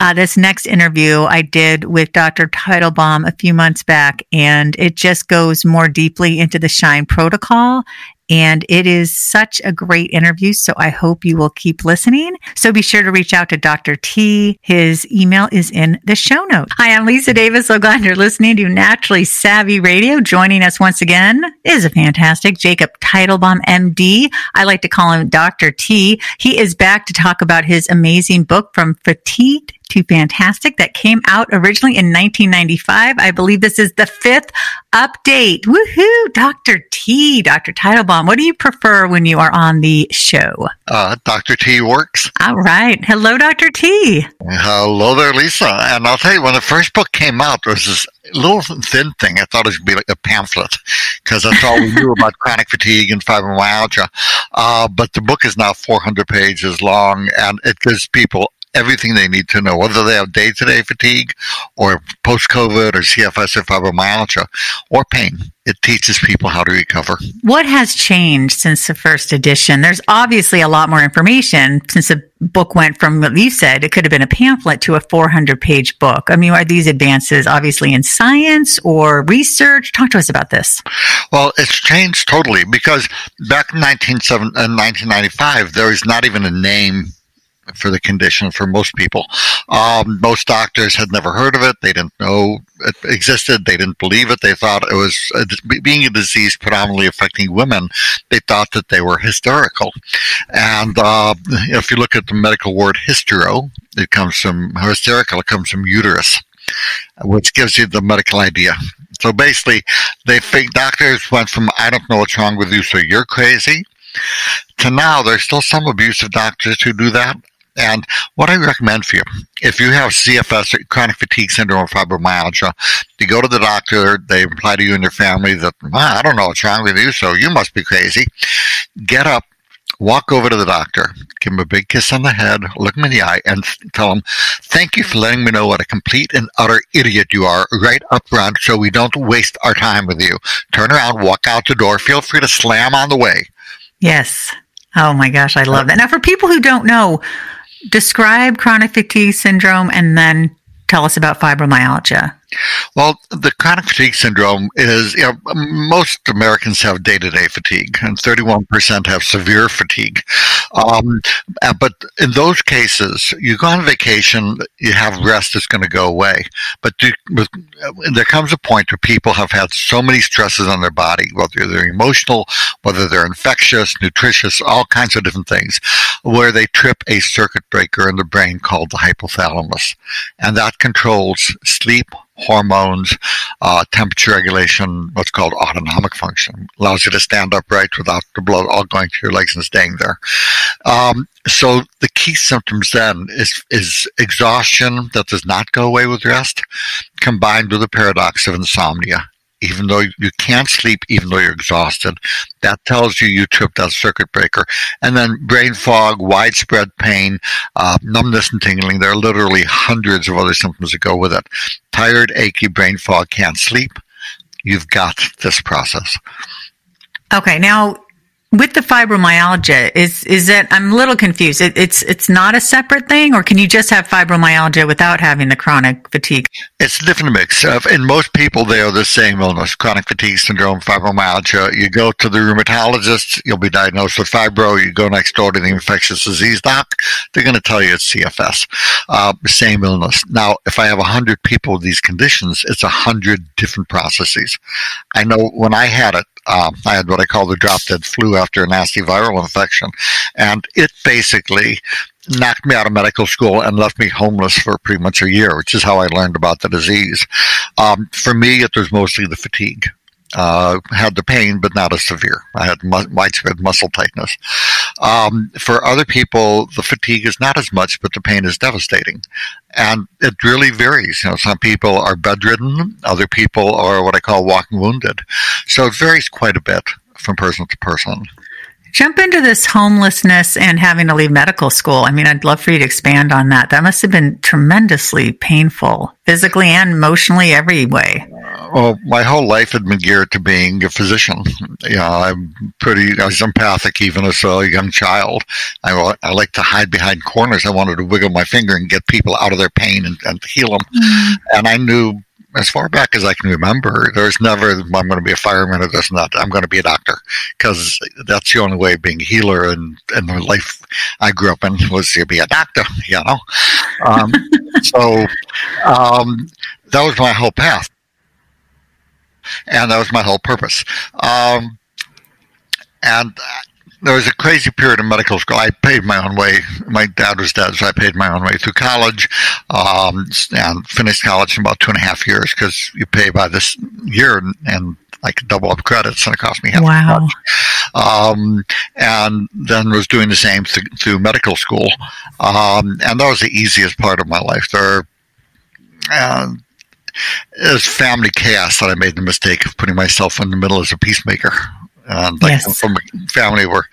Uh, this next interview I did with Dr. Teitelbaum a few months back, and it just goes more deeply into the Shine protocol. And it is such a great interview. So I hope you will keep listening. So be sure to reach out to Dr. T. His email is in the show notes. Hi, I'm Lisa Davis. So glad you're listening to Naturally Savvy Radio. Joining us once again is a fantastic Jacob Teitelbaum, MD. I like to call him Dr. T. He is back to talk about his amazing book from fatigued to fantastic that came out originally in 1995. I believe this is the fifth update. Woohoo! Dr. T, Dr. Teitelbaum, what do you prefer when you are on the show? Uh, Dr. T works. All right. Hello, Dr. T. Hello there, Lisa. And I'll tell you, when the first book came out, there was this little thin thing. I thought it would be like a pamphlet because that's all we knew about chronic fatigue and fibromyalgia. Uh, but the book is now 400 pages long and it gives people everything they need to know, whether they have day to day fatigue or post COVID or CFS or fibromyalgia or pain. It teaches people how to recover. What has changed since the first edition? There's obviously a lot more information since the book went from what you said, it could have been a pamphlet to a 400 page book. I mean, are these advances obviously in science or research? Talk to us about this. Well, it's changed totally because back in 1995, uh, there was not even a name for the condition for most people. Um, most doctors had never heard of it. They didn't know it existed. They didn't believe it. They thought it was uh, being a disease predominantly affecting women. They thought that they were hysterical. And uh, if you look at the medical word hystero, it comes from hysterical. It comes from uterus, which gives you the medical idea. So basically, they think doctors went from "I don't know what's wrong with you, so you're crazy." To now, there's still some abusive doctors who do that, and what I recommend for you, if you have CFS, chronic fatigue syndrome, or fibromyalgia, you go to the doctor, they imply to you and your family that, I don't know what's wrong with you, so you must be crazy. Get up, walk over to the doctor, give him a big kiss on the head, look him in the eye, and tell him, thank you for letting me know what a complete and utter idiot you are right up front so we don't waste our time with you. Turn around, walk out the door, feel free to slam on the way. Yes. Oh my gosh, I love that. Now, for people who don't know, describe chronic fatigue syndrome and then tell us about fibromyalgia. Well, the chronic fatigue syndrome is, you know, most Americans have day to day fatigue, and 31% have severe fatigue. Um, uh, but in those cases, you go on vacation, you have rest that's going to go away. But you, there comes a point where people have had so many stresses on their body, whether they're emotional, whether they're infectious, nutritious, all kinds of different things, where they trip a circuit breaker in the brain called the hypothalamus. And that controls sleep, hormones, uh, temperature regulation, what's called autonomic function, allows you to stand upright without the blood all going to your legs and staying there. Um, so the key symptoms then is is exhaustion that does not go away with rest, combined with the paradox of insomnia even though you can't sleep, even though you're exhausted. That tells you you tripped that circuit breaker. And then brain fog, widespread pain, uh, numbness and tingling. There are literally hundreds of other symptoms that go with it. Tired, achy brain fog, can't sleep. You've got this process. Okay, now with the fibromyalgia is is that i'm a little confused. It, it's it's not a separate thing or can you just have fibromyalgia without having the chronic fatigue? It's a different mix in most people they are the same illness chronic fatigue syndrome fibromyalgia. You go to the rheumatologist you'll be diagnosed with fibro. You go next door to the infectious disease doc they're going to tell you it's cfs uh, same illness. Now if i have 100 people with these conditions it's 100 different processes. I know when i had it um, I had what I call the drop dead flu after a nasty viral infection. And it basically knocked me out of medical school and left me homeless for pretty much a year, which is how I learned about the disease. Um, for me, it was mostly the fatigue. Uh, had the pain, but not as severe. I had mu- widespread muscle tightness. Um, for other people, the fatigue is not as much, but the pain is devastating. And it really varies. You know, some people are bedridden, other people are what I call walking wounded. So it varies quite a bit from person to person. Jump into this homelessness and having to leave medical school. I mean, I'd love for you to expand on that. That must have been tremendously painful, physically and emotionally, every way. Well, my whole life had been geared to being a physician. You know, I'm pretty, I was empathic even as a young child. I, I like to hide behind corners. I wanted to wiggle my finger and get people out of their pain and, and heal them. Mm. And I knew as far back as I can remember, there's never I'm going to be a fireman or this and that. I'm going to be a doctor because that's the only way of being a healer. And, and the life I grew up in was to be a doctor, you know. Um, so um, that was my whole path, and that was my whole purpose. Um, and there was a crazy period in medical school. I paid my own way. My dad was dead, so I paid my own way through college um, and finished college in about two and a half years because you pay by this year and, and like double up credits, and it cost me half. Wow. Um, and then was doing the same th- through medical school, um, and that was the easiest part of my life. There. Uh, it was family chaos that I made the mistake of putting myself in the middle as a peacemaker And like yes. from a family where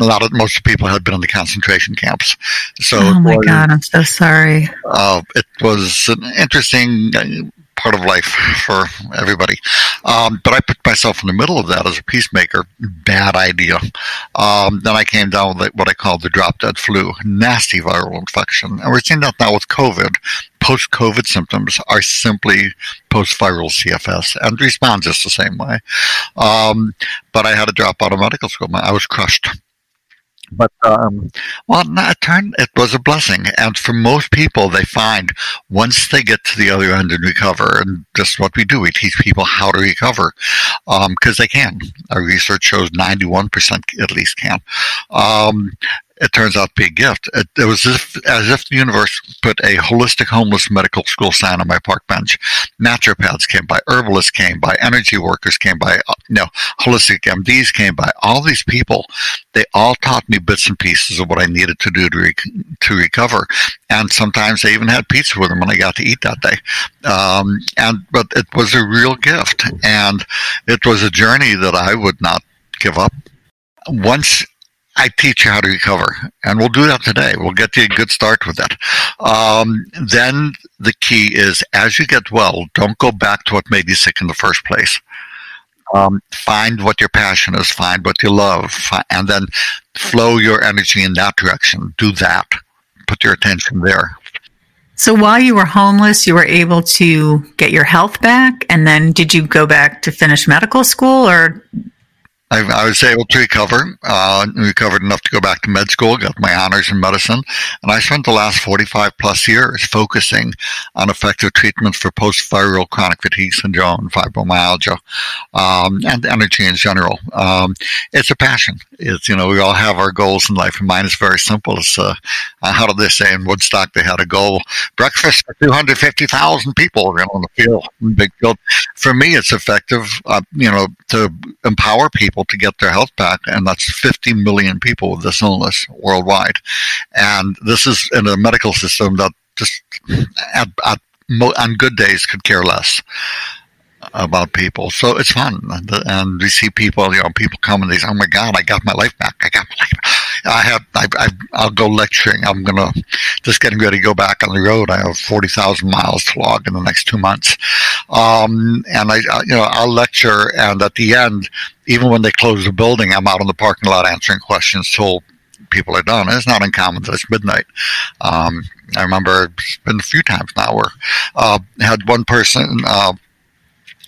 a lot of most people had been in the concentration camps. So oh my was, god, I'm so sorry. Uh, it was an interesting part of life for everybody. Um, but I put myself in the middle of that as a peacemaker. Bad idea. Um, then I came down with what I call the drop dead flu, nasty viral infection. And we're seeing that now with COVID. Post COVID symptoms are simply post viral CFS and respond just the same way. Um, but I had to drop out of medical school. I was crushed. But um, well, it turned it was a blessing, and for most people, they find once they get to the other end and recover, and just what we do, we teach people how to recover because um, they can. Our research shows ninety one percent at least can. Um, it turns out to be a gift. It, it was as if, as if the universe put a holistic homeless medical school sign on my park bench. Naturopaths came by, herbalists came by, energy workers came by, uh, you know, holistic MDs came by. All these people, they all taught me bits and pieces of what I needed to do to, re- to recover. And sometimes they even had pizza with them when I got to eat that day. Um, and, but it was a real gift. And it was a journey that I would not give up. Once I teach you how to recover, and we'll do that today. We'll get you a good start with that. Um, then the key is as you get well, don't go back to what made you sick in the first place. Um, find what your passion is, find what you love, and then flow your energy in that direction. Do that. Put your attention there. So while you were homeless, you were able to get your health back, and then did you go back to finish medical school, or I, I, was able to recover, uh, recovered enough to go back to med school, got my honors in medicine, and I spent the last 45 plus years focusing on effective treatments for post-viral chronic fatigue syndrome, fibromyalgia, um, and energy in general. Um, it's a passion. It's, you know, we all have our goals in life, and mine is very simple. It's, uh, how did they say in Woodstock, they had a goal, breakfast for 250,000 people you know, in the field, big field. For me, it's effective, uh, you know, to empower people to get their health back, and that's 50 million people with this illness worldwide. And this is in a medical system that just at, at on good days could care less about people. So it's fun. And we see people, you know, people come and they say, oh my God, I got my life back. I got my life back. I have, I, I, will go lecturing. I'm going to just getting ready to go back on the road. I have 40,000 miles to log in the next two months. Um, and I, you know, I'll lecture and at the end, even when they close the building, I'm out in the parking lot answering questions till people are done. It's not uncommon that it's midnight. Um, I remember it's been a few times now where uh, had one person uh,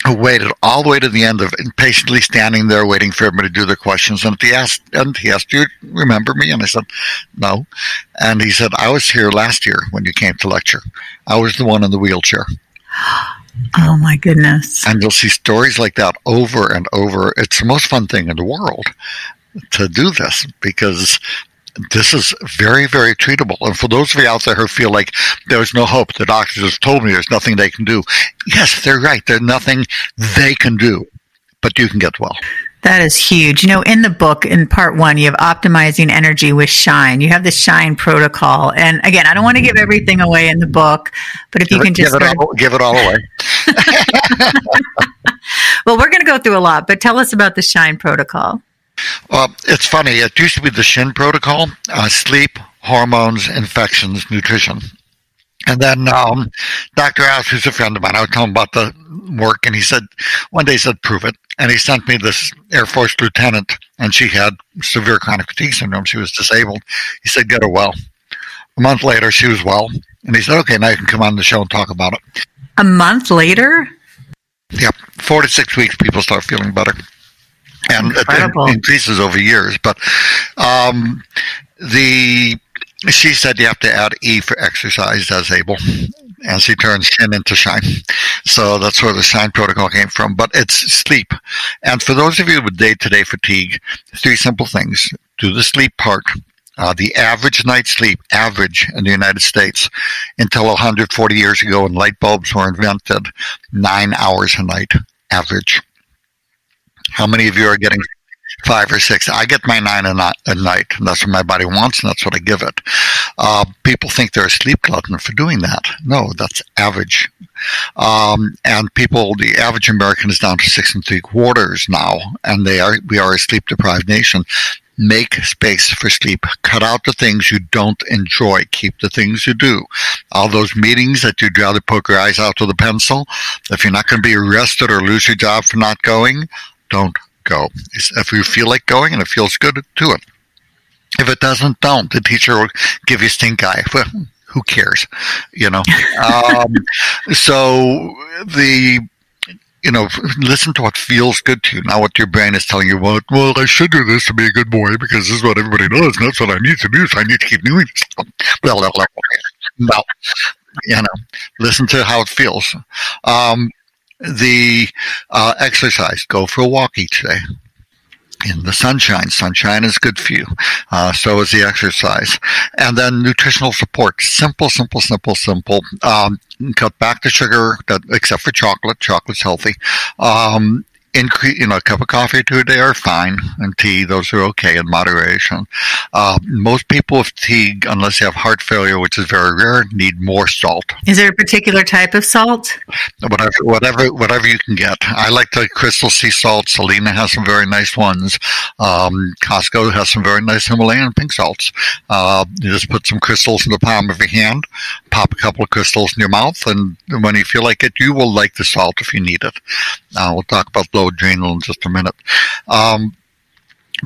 who waited all the way to the end of impatiently standing there waiting for everybody to do their questions. And he asked, and he asked, "Do you remember me?" And I said, "No." And he said, "I was here last year when you came to lecture. I was the one in the wheelchair." Oh my goodness! And you'll see stories like that over and over. It's the most fun thing in the world to do this because this is very, very treatable. And for those of you out there who feel like there's no hope, the doctors have told me there's nothing they can do. Yes, they're right. There's nothing they can do, but you can get well. That is huge. You know, in the book, in part one, you have optimizing energy with shine. You have the shine protocol. And again, I don't want to give everything away in the book, but if give you can it, just give, it all, give it all away. well, we're going to go through a lot, but tell us about the shine protocol. Well, it's funny. It used to be the SHIN protocol: uh, sleep, hormones, infections, nutrition. And then um, Dr. Oz, who's a friend of mine, I was telling him about the work, and he said one day he said, "Prove it." And he sent me this Air Force lieutenant, and she had severe chronic fatigue syndrome. She was disabled. He said, "Get her well." A month later, she was well, and he said, "Okay, now you can come on the show and talk about it." A month later. Yep, four to six weeks, people start feeling better and it increases over years. But um, the she said you have to add E for exercise as able as he turns shin into shine. So that's where the shine protocol came from. But it's sleep. And for those of you with day to day fatigue, three simple things. Do the sleep part. Uh, the average night's sleep, average in the United States, until 140 years ago when light bulbs were invented, nine hours a night, average. How many of you are getting five or six. I get my nine a, night, a night, and that's what my body wants, and that's what I give it. Uh, people think they're a sleep glutton for doing that. No, that's average. Um, and people, the average American is down to six and three quarters now, and they are we are a sleep deprived nation. Make space for sleep. Cut out the things you don't enjoy. Keep the things you do. All those meetings that you'd rather poke your eyes out with a pencil. If you're not going to be arrested or lose your job for not going, don't go. If you feel like going and it feels good, do it. If it doesn't, don't. The teacher will give you stink eye. Well, who cares? You know. um, so the you know, listen to what feels good to you, not what your brain is telling you. Well, well, I should do this to be a good boy because this is what everybody does, and that's what I need to do. So I need to keep doing this. Well, well, well, you know, listen to how it feels. Um, the uh, exercise. Go for a walk each day in the sunshine. Sunshine is good for you. Uh, so is the exercise. And then nutritional support. Simple, simple, simple, simple. Um, cut back the sugar, except for chocolate. Chocolate's healthy. Um, increase, you know, a cup of coffee or two a day are fine, and tea, those are okay in moderation. Uh, most people with tea, unless they have heart failure, which is very rare, need more salt. Is there a particular type of salt? Whatever, whatever, whatever you can get. I like the crystal sea salt. Selina has some very nice ones. Um, Costco has some very nice Himalayan pink salts. Uh, you just put some crystals in the palm of your hand, pop a couple of crystals in your mouth, and when you feel like it, you will like the salt if you need it. Uh, we'll talk about low adrenal in just a minute. Um,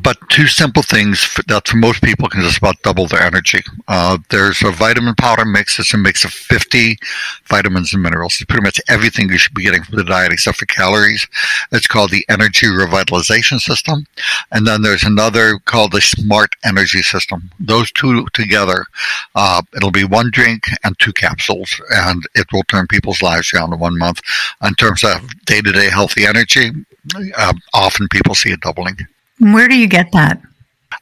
but two simple things that for most people can just about double their energy. Uh, there's a vitamin powder mix. It's a mix of 50 vitamins and minerals. It's pretty much everything you should be getting from the diet except for calories. It's called the Energy Revitalization System. And then there's another called the Smart Energy System. Those two together, uh, it'll be one drink and two capsules, and it will turn people's lives around in one month. In terms of day to day healthy energy, uh, often people see a doubling. Where do you get that?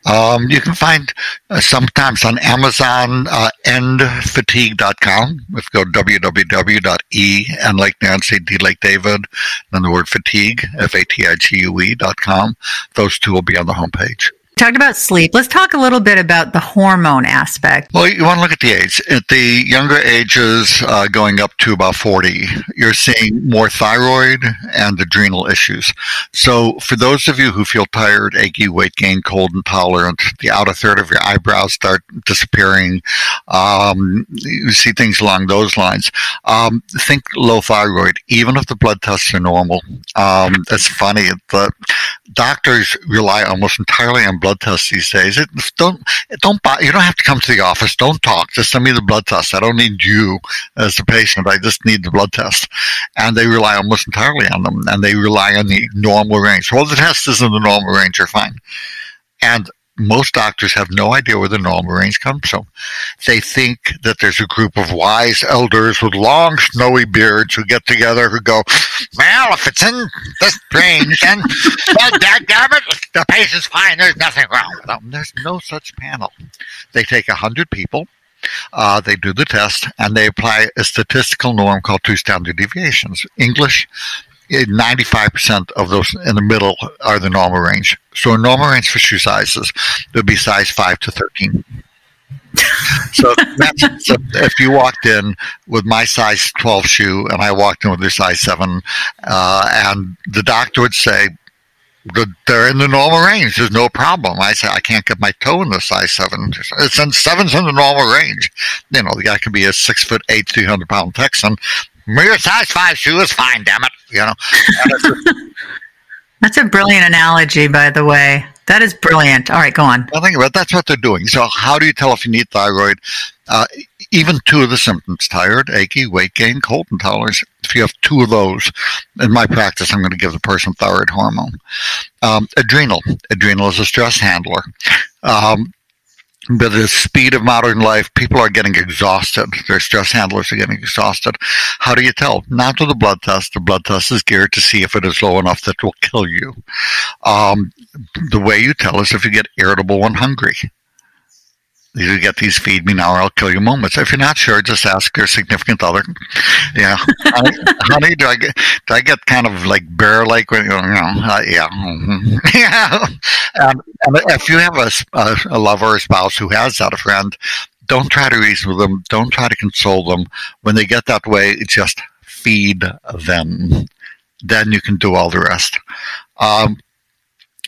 Um, you can find uh, sometimes on Amazon, uh, endfatigue.com. If you go www.e and like Nancy, D like David, then the word fatigue, F-A-T-I-G-U-E dot com. Those two will be on the homepage talked about sleep. Let's talk a little bit about the hormone aspect. Well, you want to look at the age. At the younger ages, uh, going up to about 40, you're seeing more thyroid and adrenal issues. So, for those of you who feel tired, achy, weight gain, cold intolerant, the outer third of your eyebrows start disappearing, um, you see things along those lines. Um, think low thyroid, even if the blood tests are normal. Um, it's funny. The doctors rely almost entirely on blood tests these days. It, don't don't buy, you don't have to come to the office. Don't talk. Just send me the blood test. I don't need you as the patient. I just need the blood test. And they rely almost entirely on them, and they rely on the normal range. Well, the test is in the normal range. You're fine. And most doctors have no idea where the normal range comes from. They think that there's a group of wise elders with long, snowy beards who get together who go, well, if it's in this range, then, it, the patient's fine. There's nothing wrong with them. There's no such panel. They take a hundred people. Uh, they do the test and they apply a statistical norm called two standard deviations. English, 95% of those in the middle are the normal range. So a normal range for shoe sizes would be size 5 to 13. so, so, if you walked in with my size 12 shoe and I walked in with your size 7, uh, and the doctor would say, they're in the normal range. There's no problem. I say I can't get my toe in the size seven. It's in seven's in the normal range. You know, the guy could be a six foot eight, three hundred pound Texan, your size five shoe is fine, damn it. You know. That's a brilliant analogy, by the way. That is brilliant. All right, go on. I think about that's what they're doing. So, how do you tell if you need thyroid? Uh, even two of the symptoms: tired, achy, weight gain, cold intolerance. If you have two of those, in my practice, I'm going to give the person thyroid hormone. Um, adrenal. Adrenal is a stress handler. Um, but the speed of modern life, people are getting exhausted. Their stress handlers are getting exhausted. How do you tell? Not with the blood test. The blood test is geared to see if it is low enough that it will kill you. Um, the way you tell is if you get irritable when hungry. You get these feed me now or I'll kill you moments. If you're not sure, just ask your significant other. Yeah, honey, honey, do I get do I get kind of like bear like when you know? Uh, yeah, mm-hmm. yeah. And, and, if you have a, a, a lover or spouse who has that a friend, don't try to reason with them. Don't try to console them. When they get that way, just feed them. Then you can do all the rest. Um,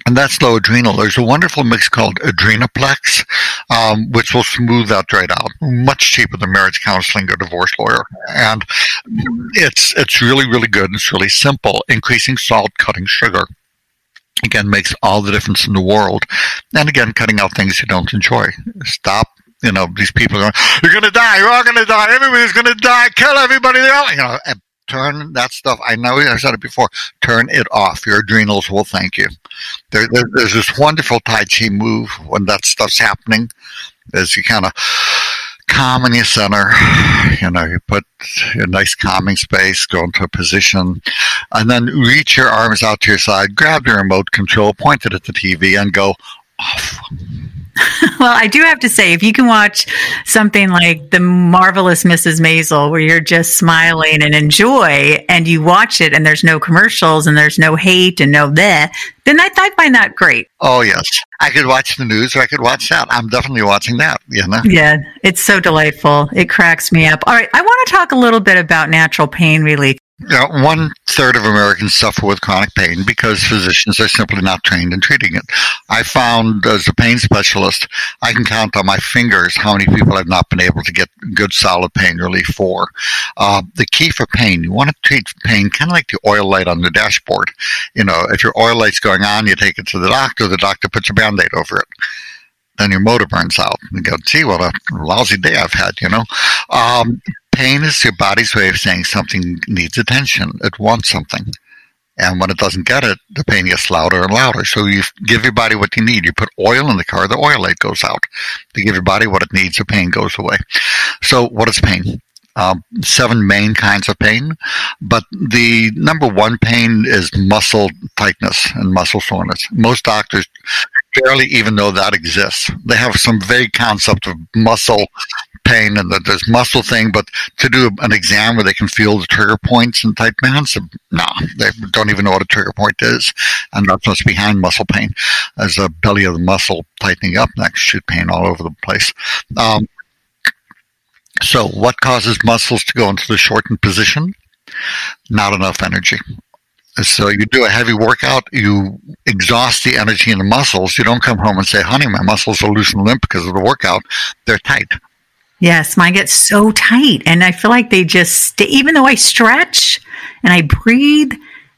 and that's low adrenal. There's a wonderful mix called Adrenaplex, um, which will smooth that right out. Much cheaper than marriage counseling or divorce lawyer, and it's it's really really good. It's really simple. Increasing salt, cutting sugar. Again, makes all the difference in the world. And again, cutting out things you don't enjoy. Stop you know, these people are going, you're going to die. You're all going to die. Everybody's going to die. Kill everybody. They're all, you know, turn that stuff. I know I said it before. Turn it off. Your adrenals will thank you. There, there, there's this wonderful Tai Chi move when that stuff's happening. As you kind of calm in your center, you know, you put a nice calming space, go into a position, and then reach your arms out to your side, grab your remote control, point it at the TV, and go off. well, I do have to say, if you can watch something like The Marvelous Mrs. Maisel, where you're just smiling and enjoy, and you watch it and there's no commercials and there's no hate and no that, then I, I find that great. Oh, yes. I could watch the news or I could watch that. I'm definitely watching that, you know? Yeah, it's so delightful. It cracks me up. All right, I want to talk a little bit about natural pain relief. You know, one third of Americans suffer with chronic pain because physicians are simply not trained in treating it. I found as a pain specialist, I can count on my fingers how many people I've not been able to get good solid pain relief for. Uh, the key for pain, you want to treat pain kind of like the oil light on the dashboard. You know, if your oil light's going on, you take it to the doctor, the doctor puts a band aid over it then your motor burns out. You go, gee, what a lousy day I've had, you know. Um, pain is your body's way of saying something needs attention. It wants something. And when it doesn't get it, the pain gets louder and louder. So you give your body what you need. You put oil in the car, the oil light goes out. To give your body what it needs, the pain goes away. So what is pain? Um, seven main kinds of pain, but the number one pain is muscle tightness and muscle soreness. Most doctors barely even know that exists. They have some vague concept of muscle pain and that there's muscle thing, but to do an exam where they can feel the trigger points and type bands, no, they don't even know what a trigger point is. And that's what's behind muscle pain. As the belly of the muscle tightening up That shoot pain all over the place. Um, so what causes muscles to go into the shortened position? Not enough energy. So you do a heavy workout, you exhaust the energy in the muscles. You don't come home and say, honey, my muscles are loose and limp because of the workout. They're tight. Yes, mine gets so tight. And I feel like they just stay, even though I stretch and I breathe,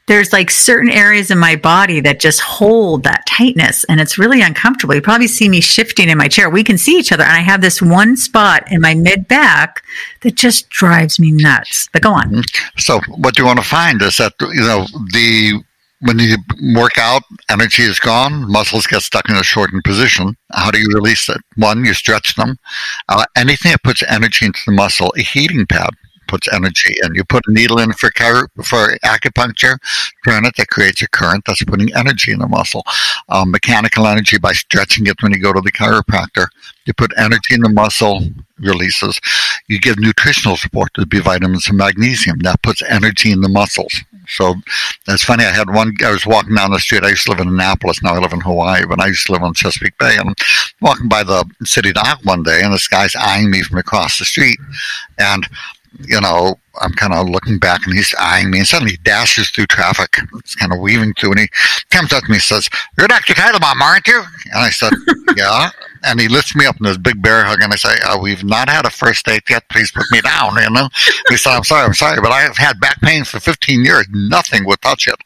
there's like certain areas in my body that just hold that tightness and it's really uncomfortable. You probably see me shifting in my chair. We can see each other. And I have this one spot in my mid back that just drives me nuts. But go on. So what you want to find is that, you know, the when you work out, energy is gone, muscles get stuck in a shortened position. How do you release it? One, you stretch them. Uh, anything that puts energy into the muscle, a heating pad puts energy in. You put a needle in for for acupuncture, it, that creates a current that's putting energy in the muscle. Um, mechanical energy by stretching it when you go to the chiropractor. You put energy in the muscle, releases. You give nutritional support to B vitamins and magnesium. That puts energy in the muscles. So that's funny. I had one. I was walking down the street. I used to live in Annapolis. Now I live in Hawaii, but I used to live on Chesapeake Bay. And I'm walking by the city dock one day, and this guy's eyeing me from across the street, and you know, I'm kind of looking back and he's eyeing me and suddenly he dashes through traffic. It's kind of weaving through and he comes up to me and says, You're Dr. Teitelbaum, aren't you? And I said, Yeah. And he lifts me up in this big bear hug and I say, oh, We've not had a first date yet. Please put me down. You know, he said, I'm sorry, I'm sorry, but I've had back pain for 15 years. Nothing would touch it.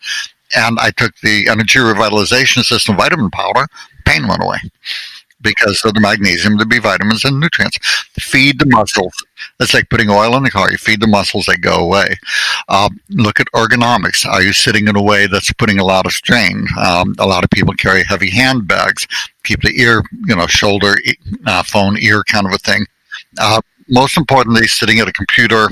And I took the energy revitalization system vitamin powder. Pain went away because of the magnesium, the B vitamins, and nutrients. Feed the muscles. It's like putting oil in the car. You feed the muscles, they go away. Um, look at ergonomics. Are you sitting in a way that's putting a lot of strain? Um, a lot of people carry heavy handbags, keep the ear, you know, shoulder, uh, phone, ear kind of a thing. Uh, most importantly, sitting at a computer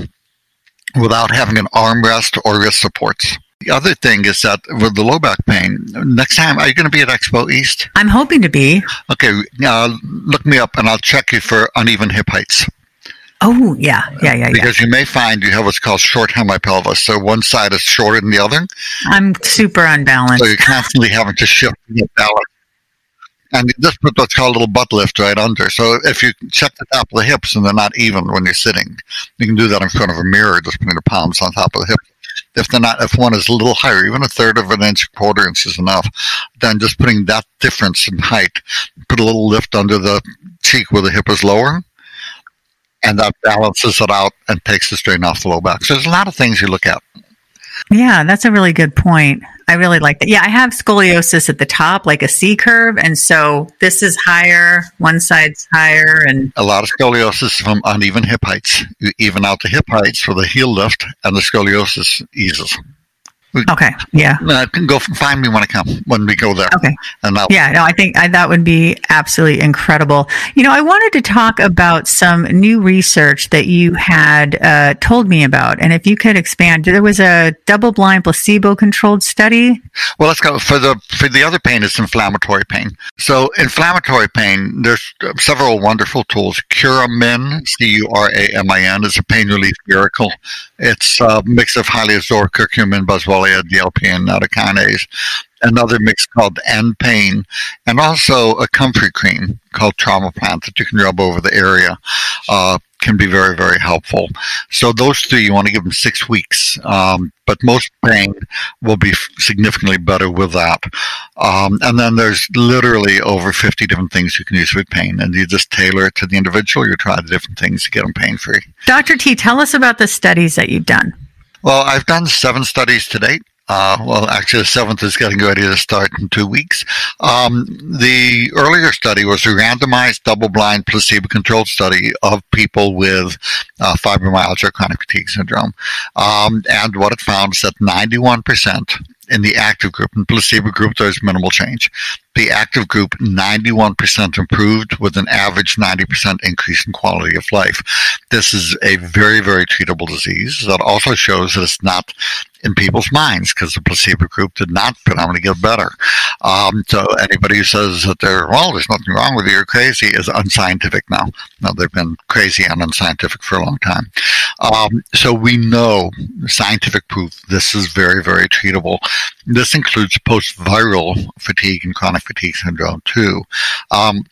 without having an armrest or wrist supports. The other thing is that with the low back pain, next time, are you going to be at Expo East? I'm hoping to be. Okay, uh, look me up and I'll check you for uneven hip heights. Oh, yeah, yeah, yeah, yeah. Because you may find you have what's called short hemipelvis. So one side is shorter than the other. I'm super unbalanced. So you're constantly having to shift get balance. And you just put what's called a little butt lift right under. So if you check the top of the hips and they're not even when you're sitting, you can do that in front of a mirror, just putting the palms on top of the hips. If they're not, if one is a little higher, even a third of an inch, quarter inch is enough, then just putting that difference in height, put a little lift under the cheek where the hip is lower, and that balances it out and takes the strain off the low back. So there's a lot of things you look at. Yeah, that's a really good point. I really like that. Yeah, I have scoliosis at the top, like a C curve. And so this is higher, one side's higher. And a lot of scoliosis from uneven hip heights. You even out the hip heights for the heel lift, and the scoliosis eases. Okay. Yeah. Uh, go find me when I come when we go there. Okay. And I'll, yeah. No, I think I, that would be absolutely incredible. You know, I wanted to talk about some new research that you had uh, told me about, and if you could expand. There was a double-blind, placebo-controlled study. Well, let's go for the for the other pain. It's inflammatory pain. So, inflammatory pain. There's several wonderful tools. Curamin, C U R A M I N, is a pain relief miracle. It's a mix of highly absorbed curcumin, boswellia, DLP, and nattokinase. Another mix called End Pain, and also a comfrey cream called Traumaplant that you can rub over the area. Uh, can be very, very helpful. So those three, you want to give them six weeks. Um, but most pain will be significantly better with that. Um, and then there's literally over 50 different things you can use with pain. And you just tailor it to the individual. You try the different things to get them pain free. Dr. T, tell us about the studies that you've done. Well, I've done seven studies to date. Uh, well, actually, the seventh is getting ready to start in two weeks. Um, the earlier study was a randomized, double-blind, placebo-controlled study of people with uh, fibromyalgia, chronic fatigue syndrome, um, and what it found is that 91% in the active group. In placebo group, there's minimal change. The active group, 91% improved with an average 90% increase in quality of life. This is a very, very treatable disease that also shows that it's not in people's minds because the placebo group did not predominantly get better. Um, so anybody who says that they're, well, there's nothing wrong with you, you're crazy is unscientific now. Now they've been crazy and unscientific for a long time. Um, so we know scientific proof this is very, very treatable. This includes post-viral fatigue and chronic fatigue syndrome too. Um,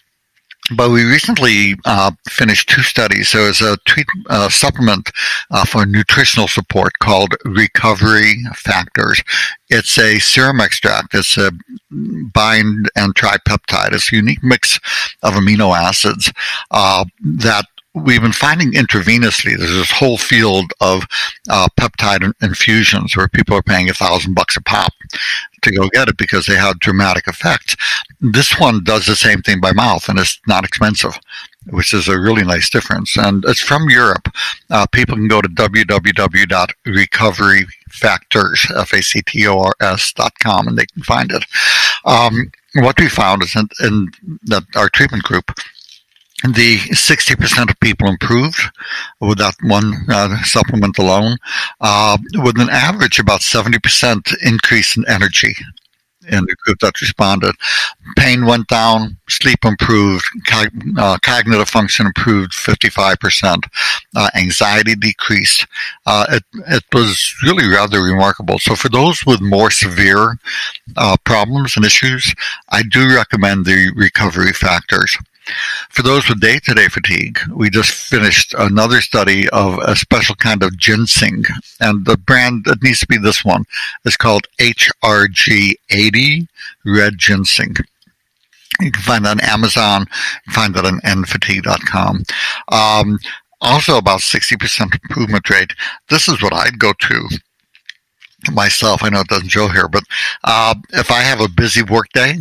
but we recently uh, finished two studies. So it's a treat, uh, supplement uh, for nutritional support called Recovery Factors. It's a serum extract. It's a bind and tripeptide. It's a unique mix of amino acids uh, that we've been finding intravenously there's this whole field of uh, peptide infusions where people are paying a thousand bucks a pop to go get it because they have dramatic effects. This one does the same thing by mouth and it's not expensive, which is a really nice difference. And it's from Europe. Uh, people can go to www.recoveryfactors, F-A-C-T-O-R-S dot com and they can find it. Um, what we found is in, in that our treatment group, the 60% of people improved with that one uh, supplement alone, uh, with an average about 70% increase in energy in the group that responded. Pain went down, sleep improved, cog- uh, cognitive function improved 55%, uh, anxiety decreased. Uh, it, it was really rather remarkable. So for those with more severe uh, problems and issues, I do recommend the recovery factors. For those with day to day fatigue, we just finished another study of a special kind of ginseng. And the brand, that needs to be this one, is called HRG80 Red Ginseng. You can find that on Amazon, you can find that on endfatigue.com. Um, also, about 60% improvement rate. This is what I'd go to myself. I know it doesn't show here, but uh, if I have a busy work day,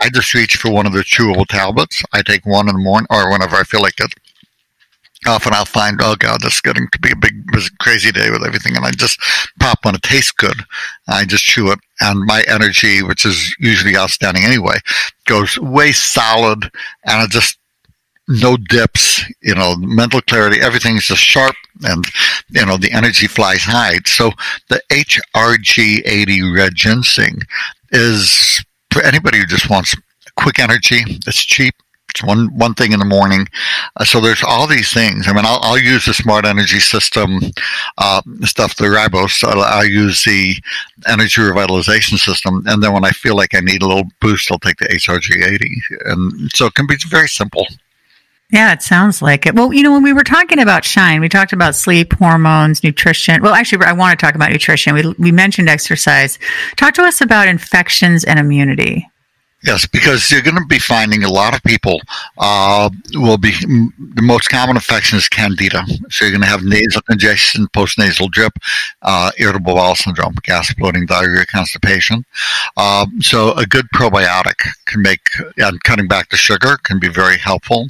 I just reach for one of the chewable tablets. I take one in the morning or whenever I feel like it. Often I'll find, oh God, this is getting to be a big, crazy day with everything. And I just pop one. It tastes good. I just chew it. And my energy, which is usually outstanding anyway, goes way solid. And it just no dips, you know, mental clarity, everything's just sharp and, you know, the energy flies high. So the HRG80 red ginseng is for anybody who just wants quick energy. It's cheap. It's one one thing in the morning. Uh, so there's all these things. I mean, I'll, I'll use the smart energy system uh, stuff, the ribose. I'll, I'll, use the energy revitalization system, and then when I feel like I need a little boost, I'll take the HRG80. And so it can be very simple. Yeah, it sounds like it. Well, you know, when we were talking about shine, we talked about sleep, hormones, nutrition. Well, actually, I want to talk about nutrition. We, we mentioned exercise. Talk to us about infections and immunity. Yes, because you're going to be finding a lot of people uh, will be the most common infection is candida. So you're going to have nasal congestion, postnasal drip, uh, irritable bowel syndrome, gas bloating, diarrhea, constipation. Uh, so a good probiotic can make and cutting back the sugar can be very helpful.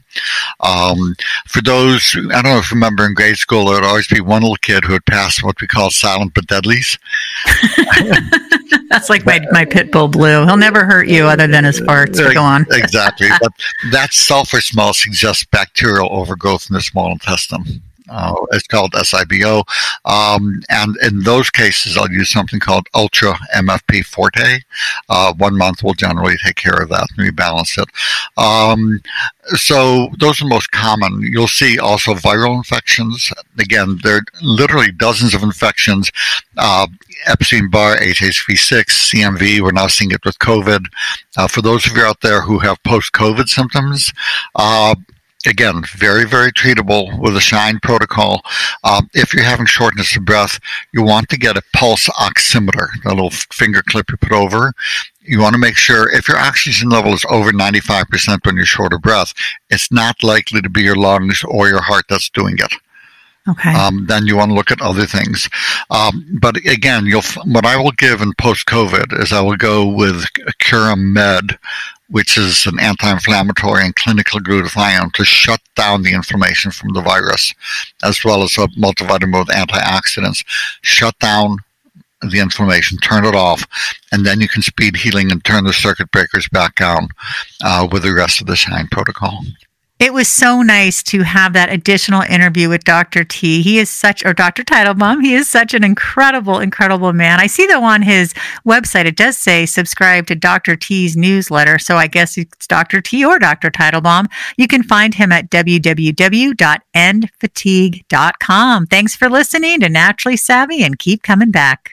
Um, for those, I don't know if you remember in grade school, there would always be one little kid who would pass what we call silent but deadlies. That's like my, my pit bull blue. He'll never hurt you other than his farts. But go on. exactly. But that sulfur smell suggests bacterial overgrowth in the small intestine. Uh, it's called SIBO. Um, and in those cases, I'll use something called Ultra MFP Forte. Uh, one month will generally take care of that and rebalance it. Um, so those are the most common. You'll see also viral infections. Again, there are literally dozens of infections. Uh, Epstein-Barr, HHV6, CMV. We're now seeing it with COVID. Uh, for those of you out there who have post-COVID symptoms, uh, again, very, very treatable with a shine protocol. Um, if you're having shortness of breath, you want to get a pulse oximeter, a little finger clip you put over. You want to make sure if your oxygen level is over 95% when you're short of breath, it's not likely to be your lungs or your heart that's doing it. Okay. Um, then you want to look at other things. Um, but again, you'll what I will give in post COVID is I will go with Cura Med, which is an anti-inflammatory and clinical glutathione to shut down the inflammation from the virus, as well as a multivitamin with antioxidants. Shut down the inflammation, turn it off, and then you can speed healing and turn the circuit breakers back on uh, with the rest of the Shine protocol. It was so nice to have that additional interview with Dr. T. He is such, or Dr. Teitelbaum, he is such an incredible, incredible man. I see though on his website, it does say subscribe to Dr. T's newsletter. So I guess it's Dr. T or Dr. Teitelbaum. You can find him at www.endfatigue.com. Thanks for listening to Naturally Savvy and keep coming back.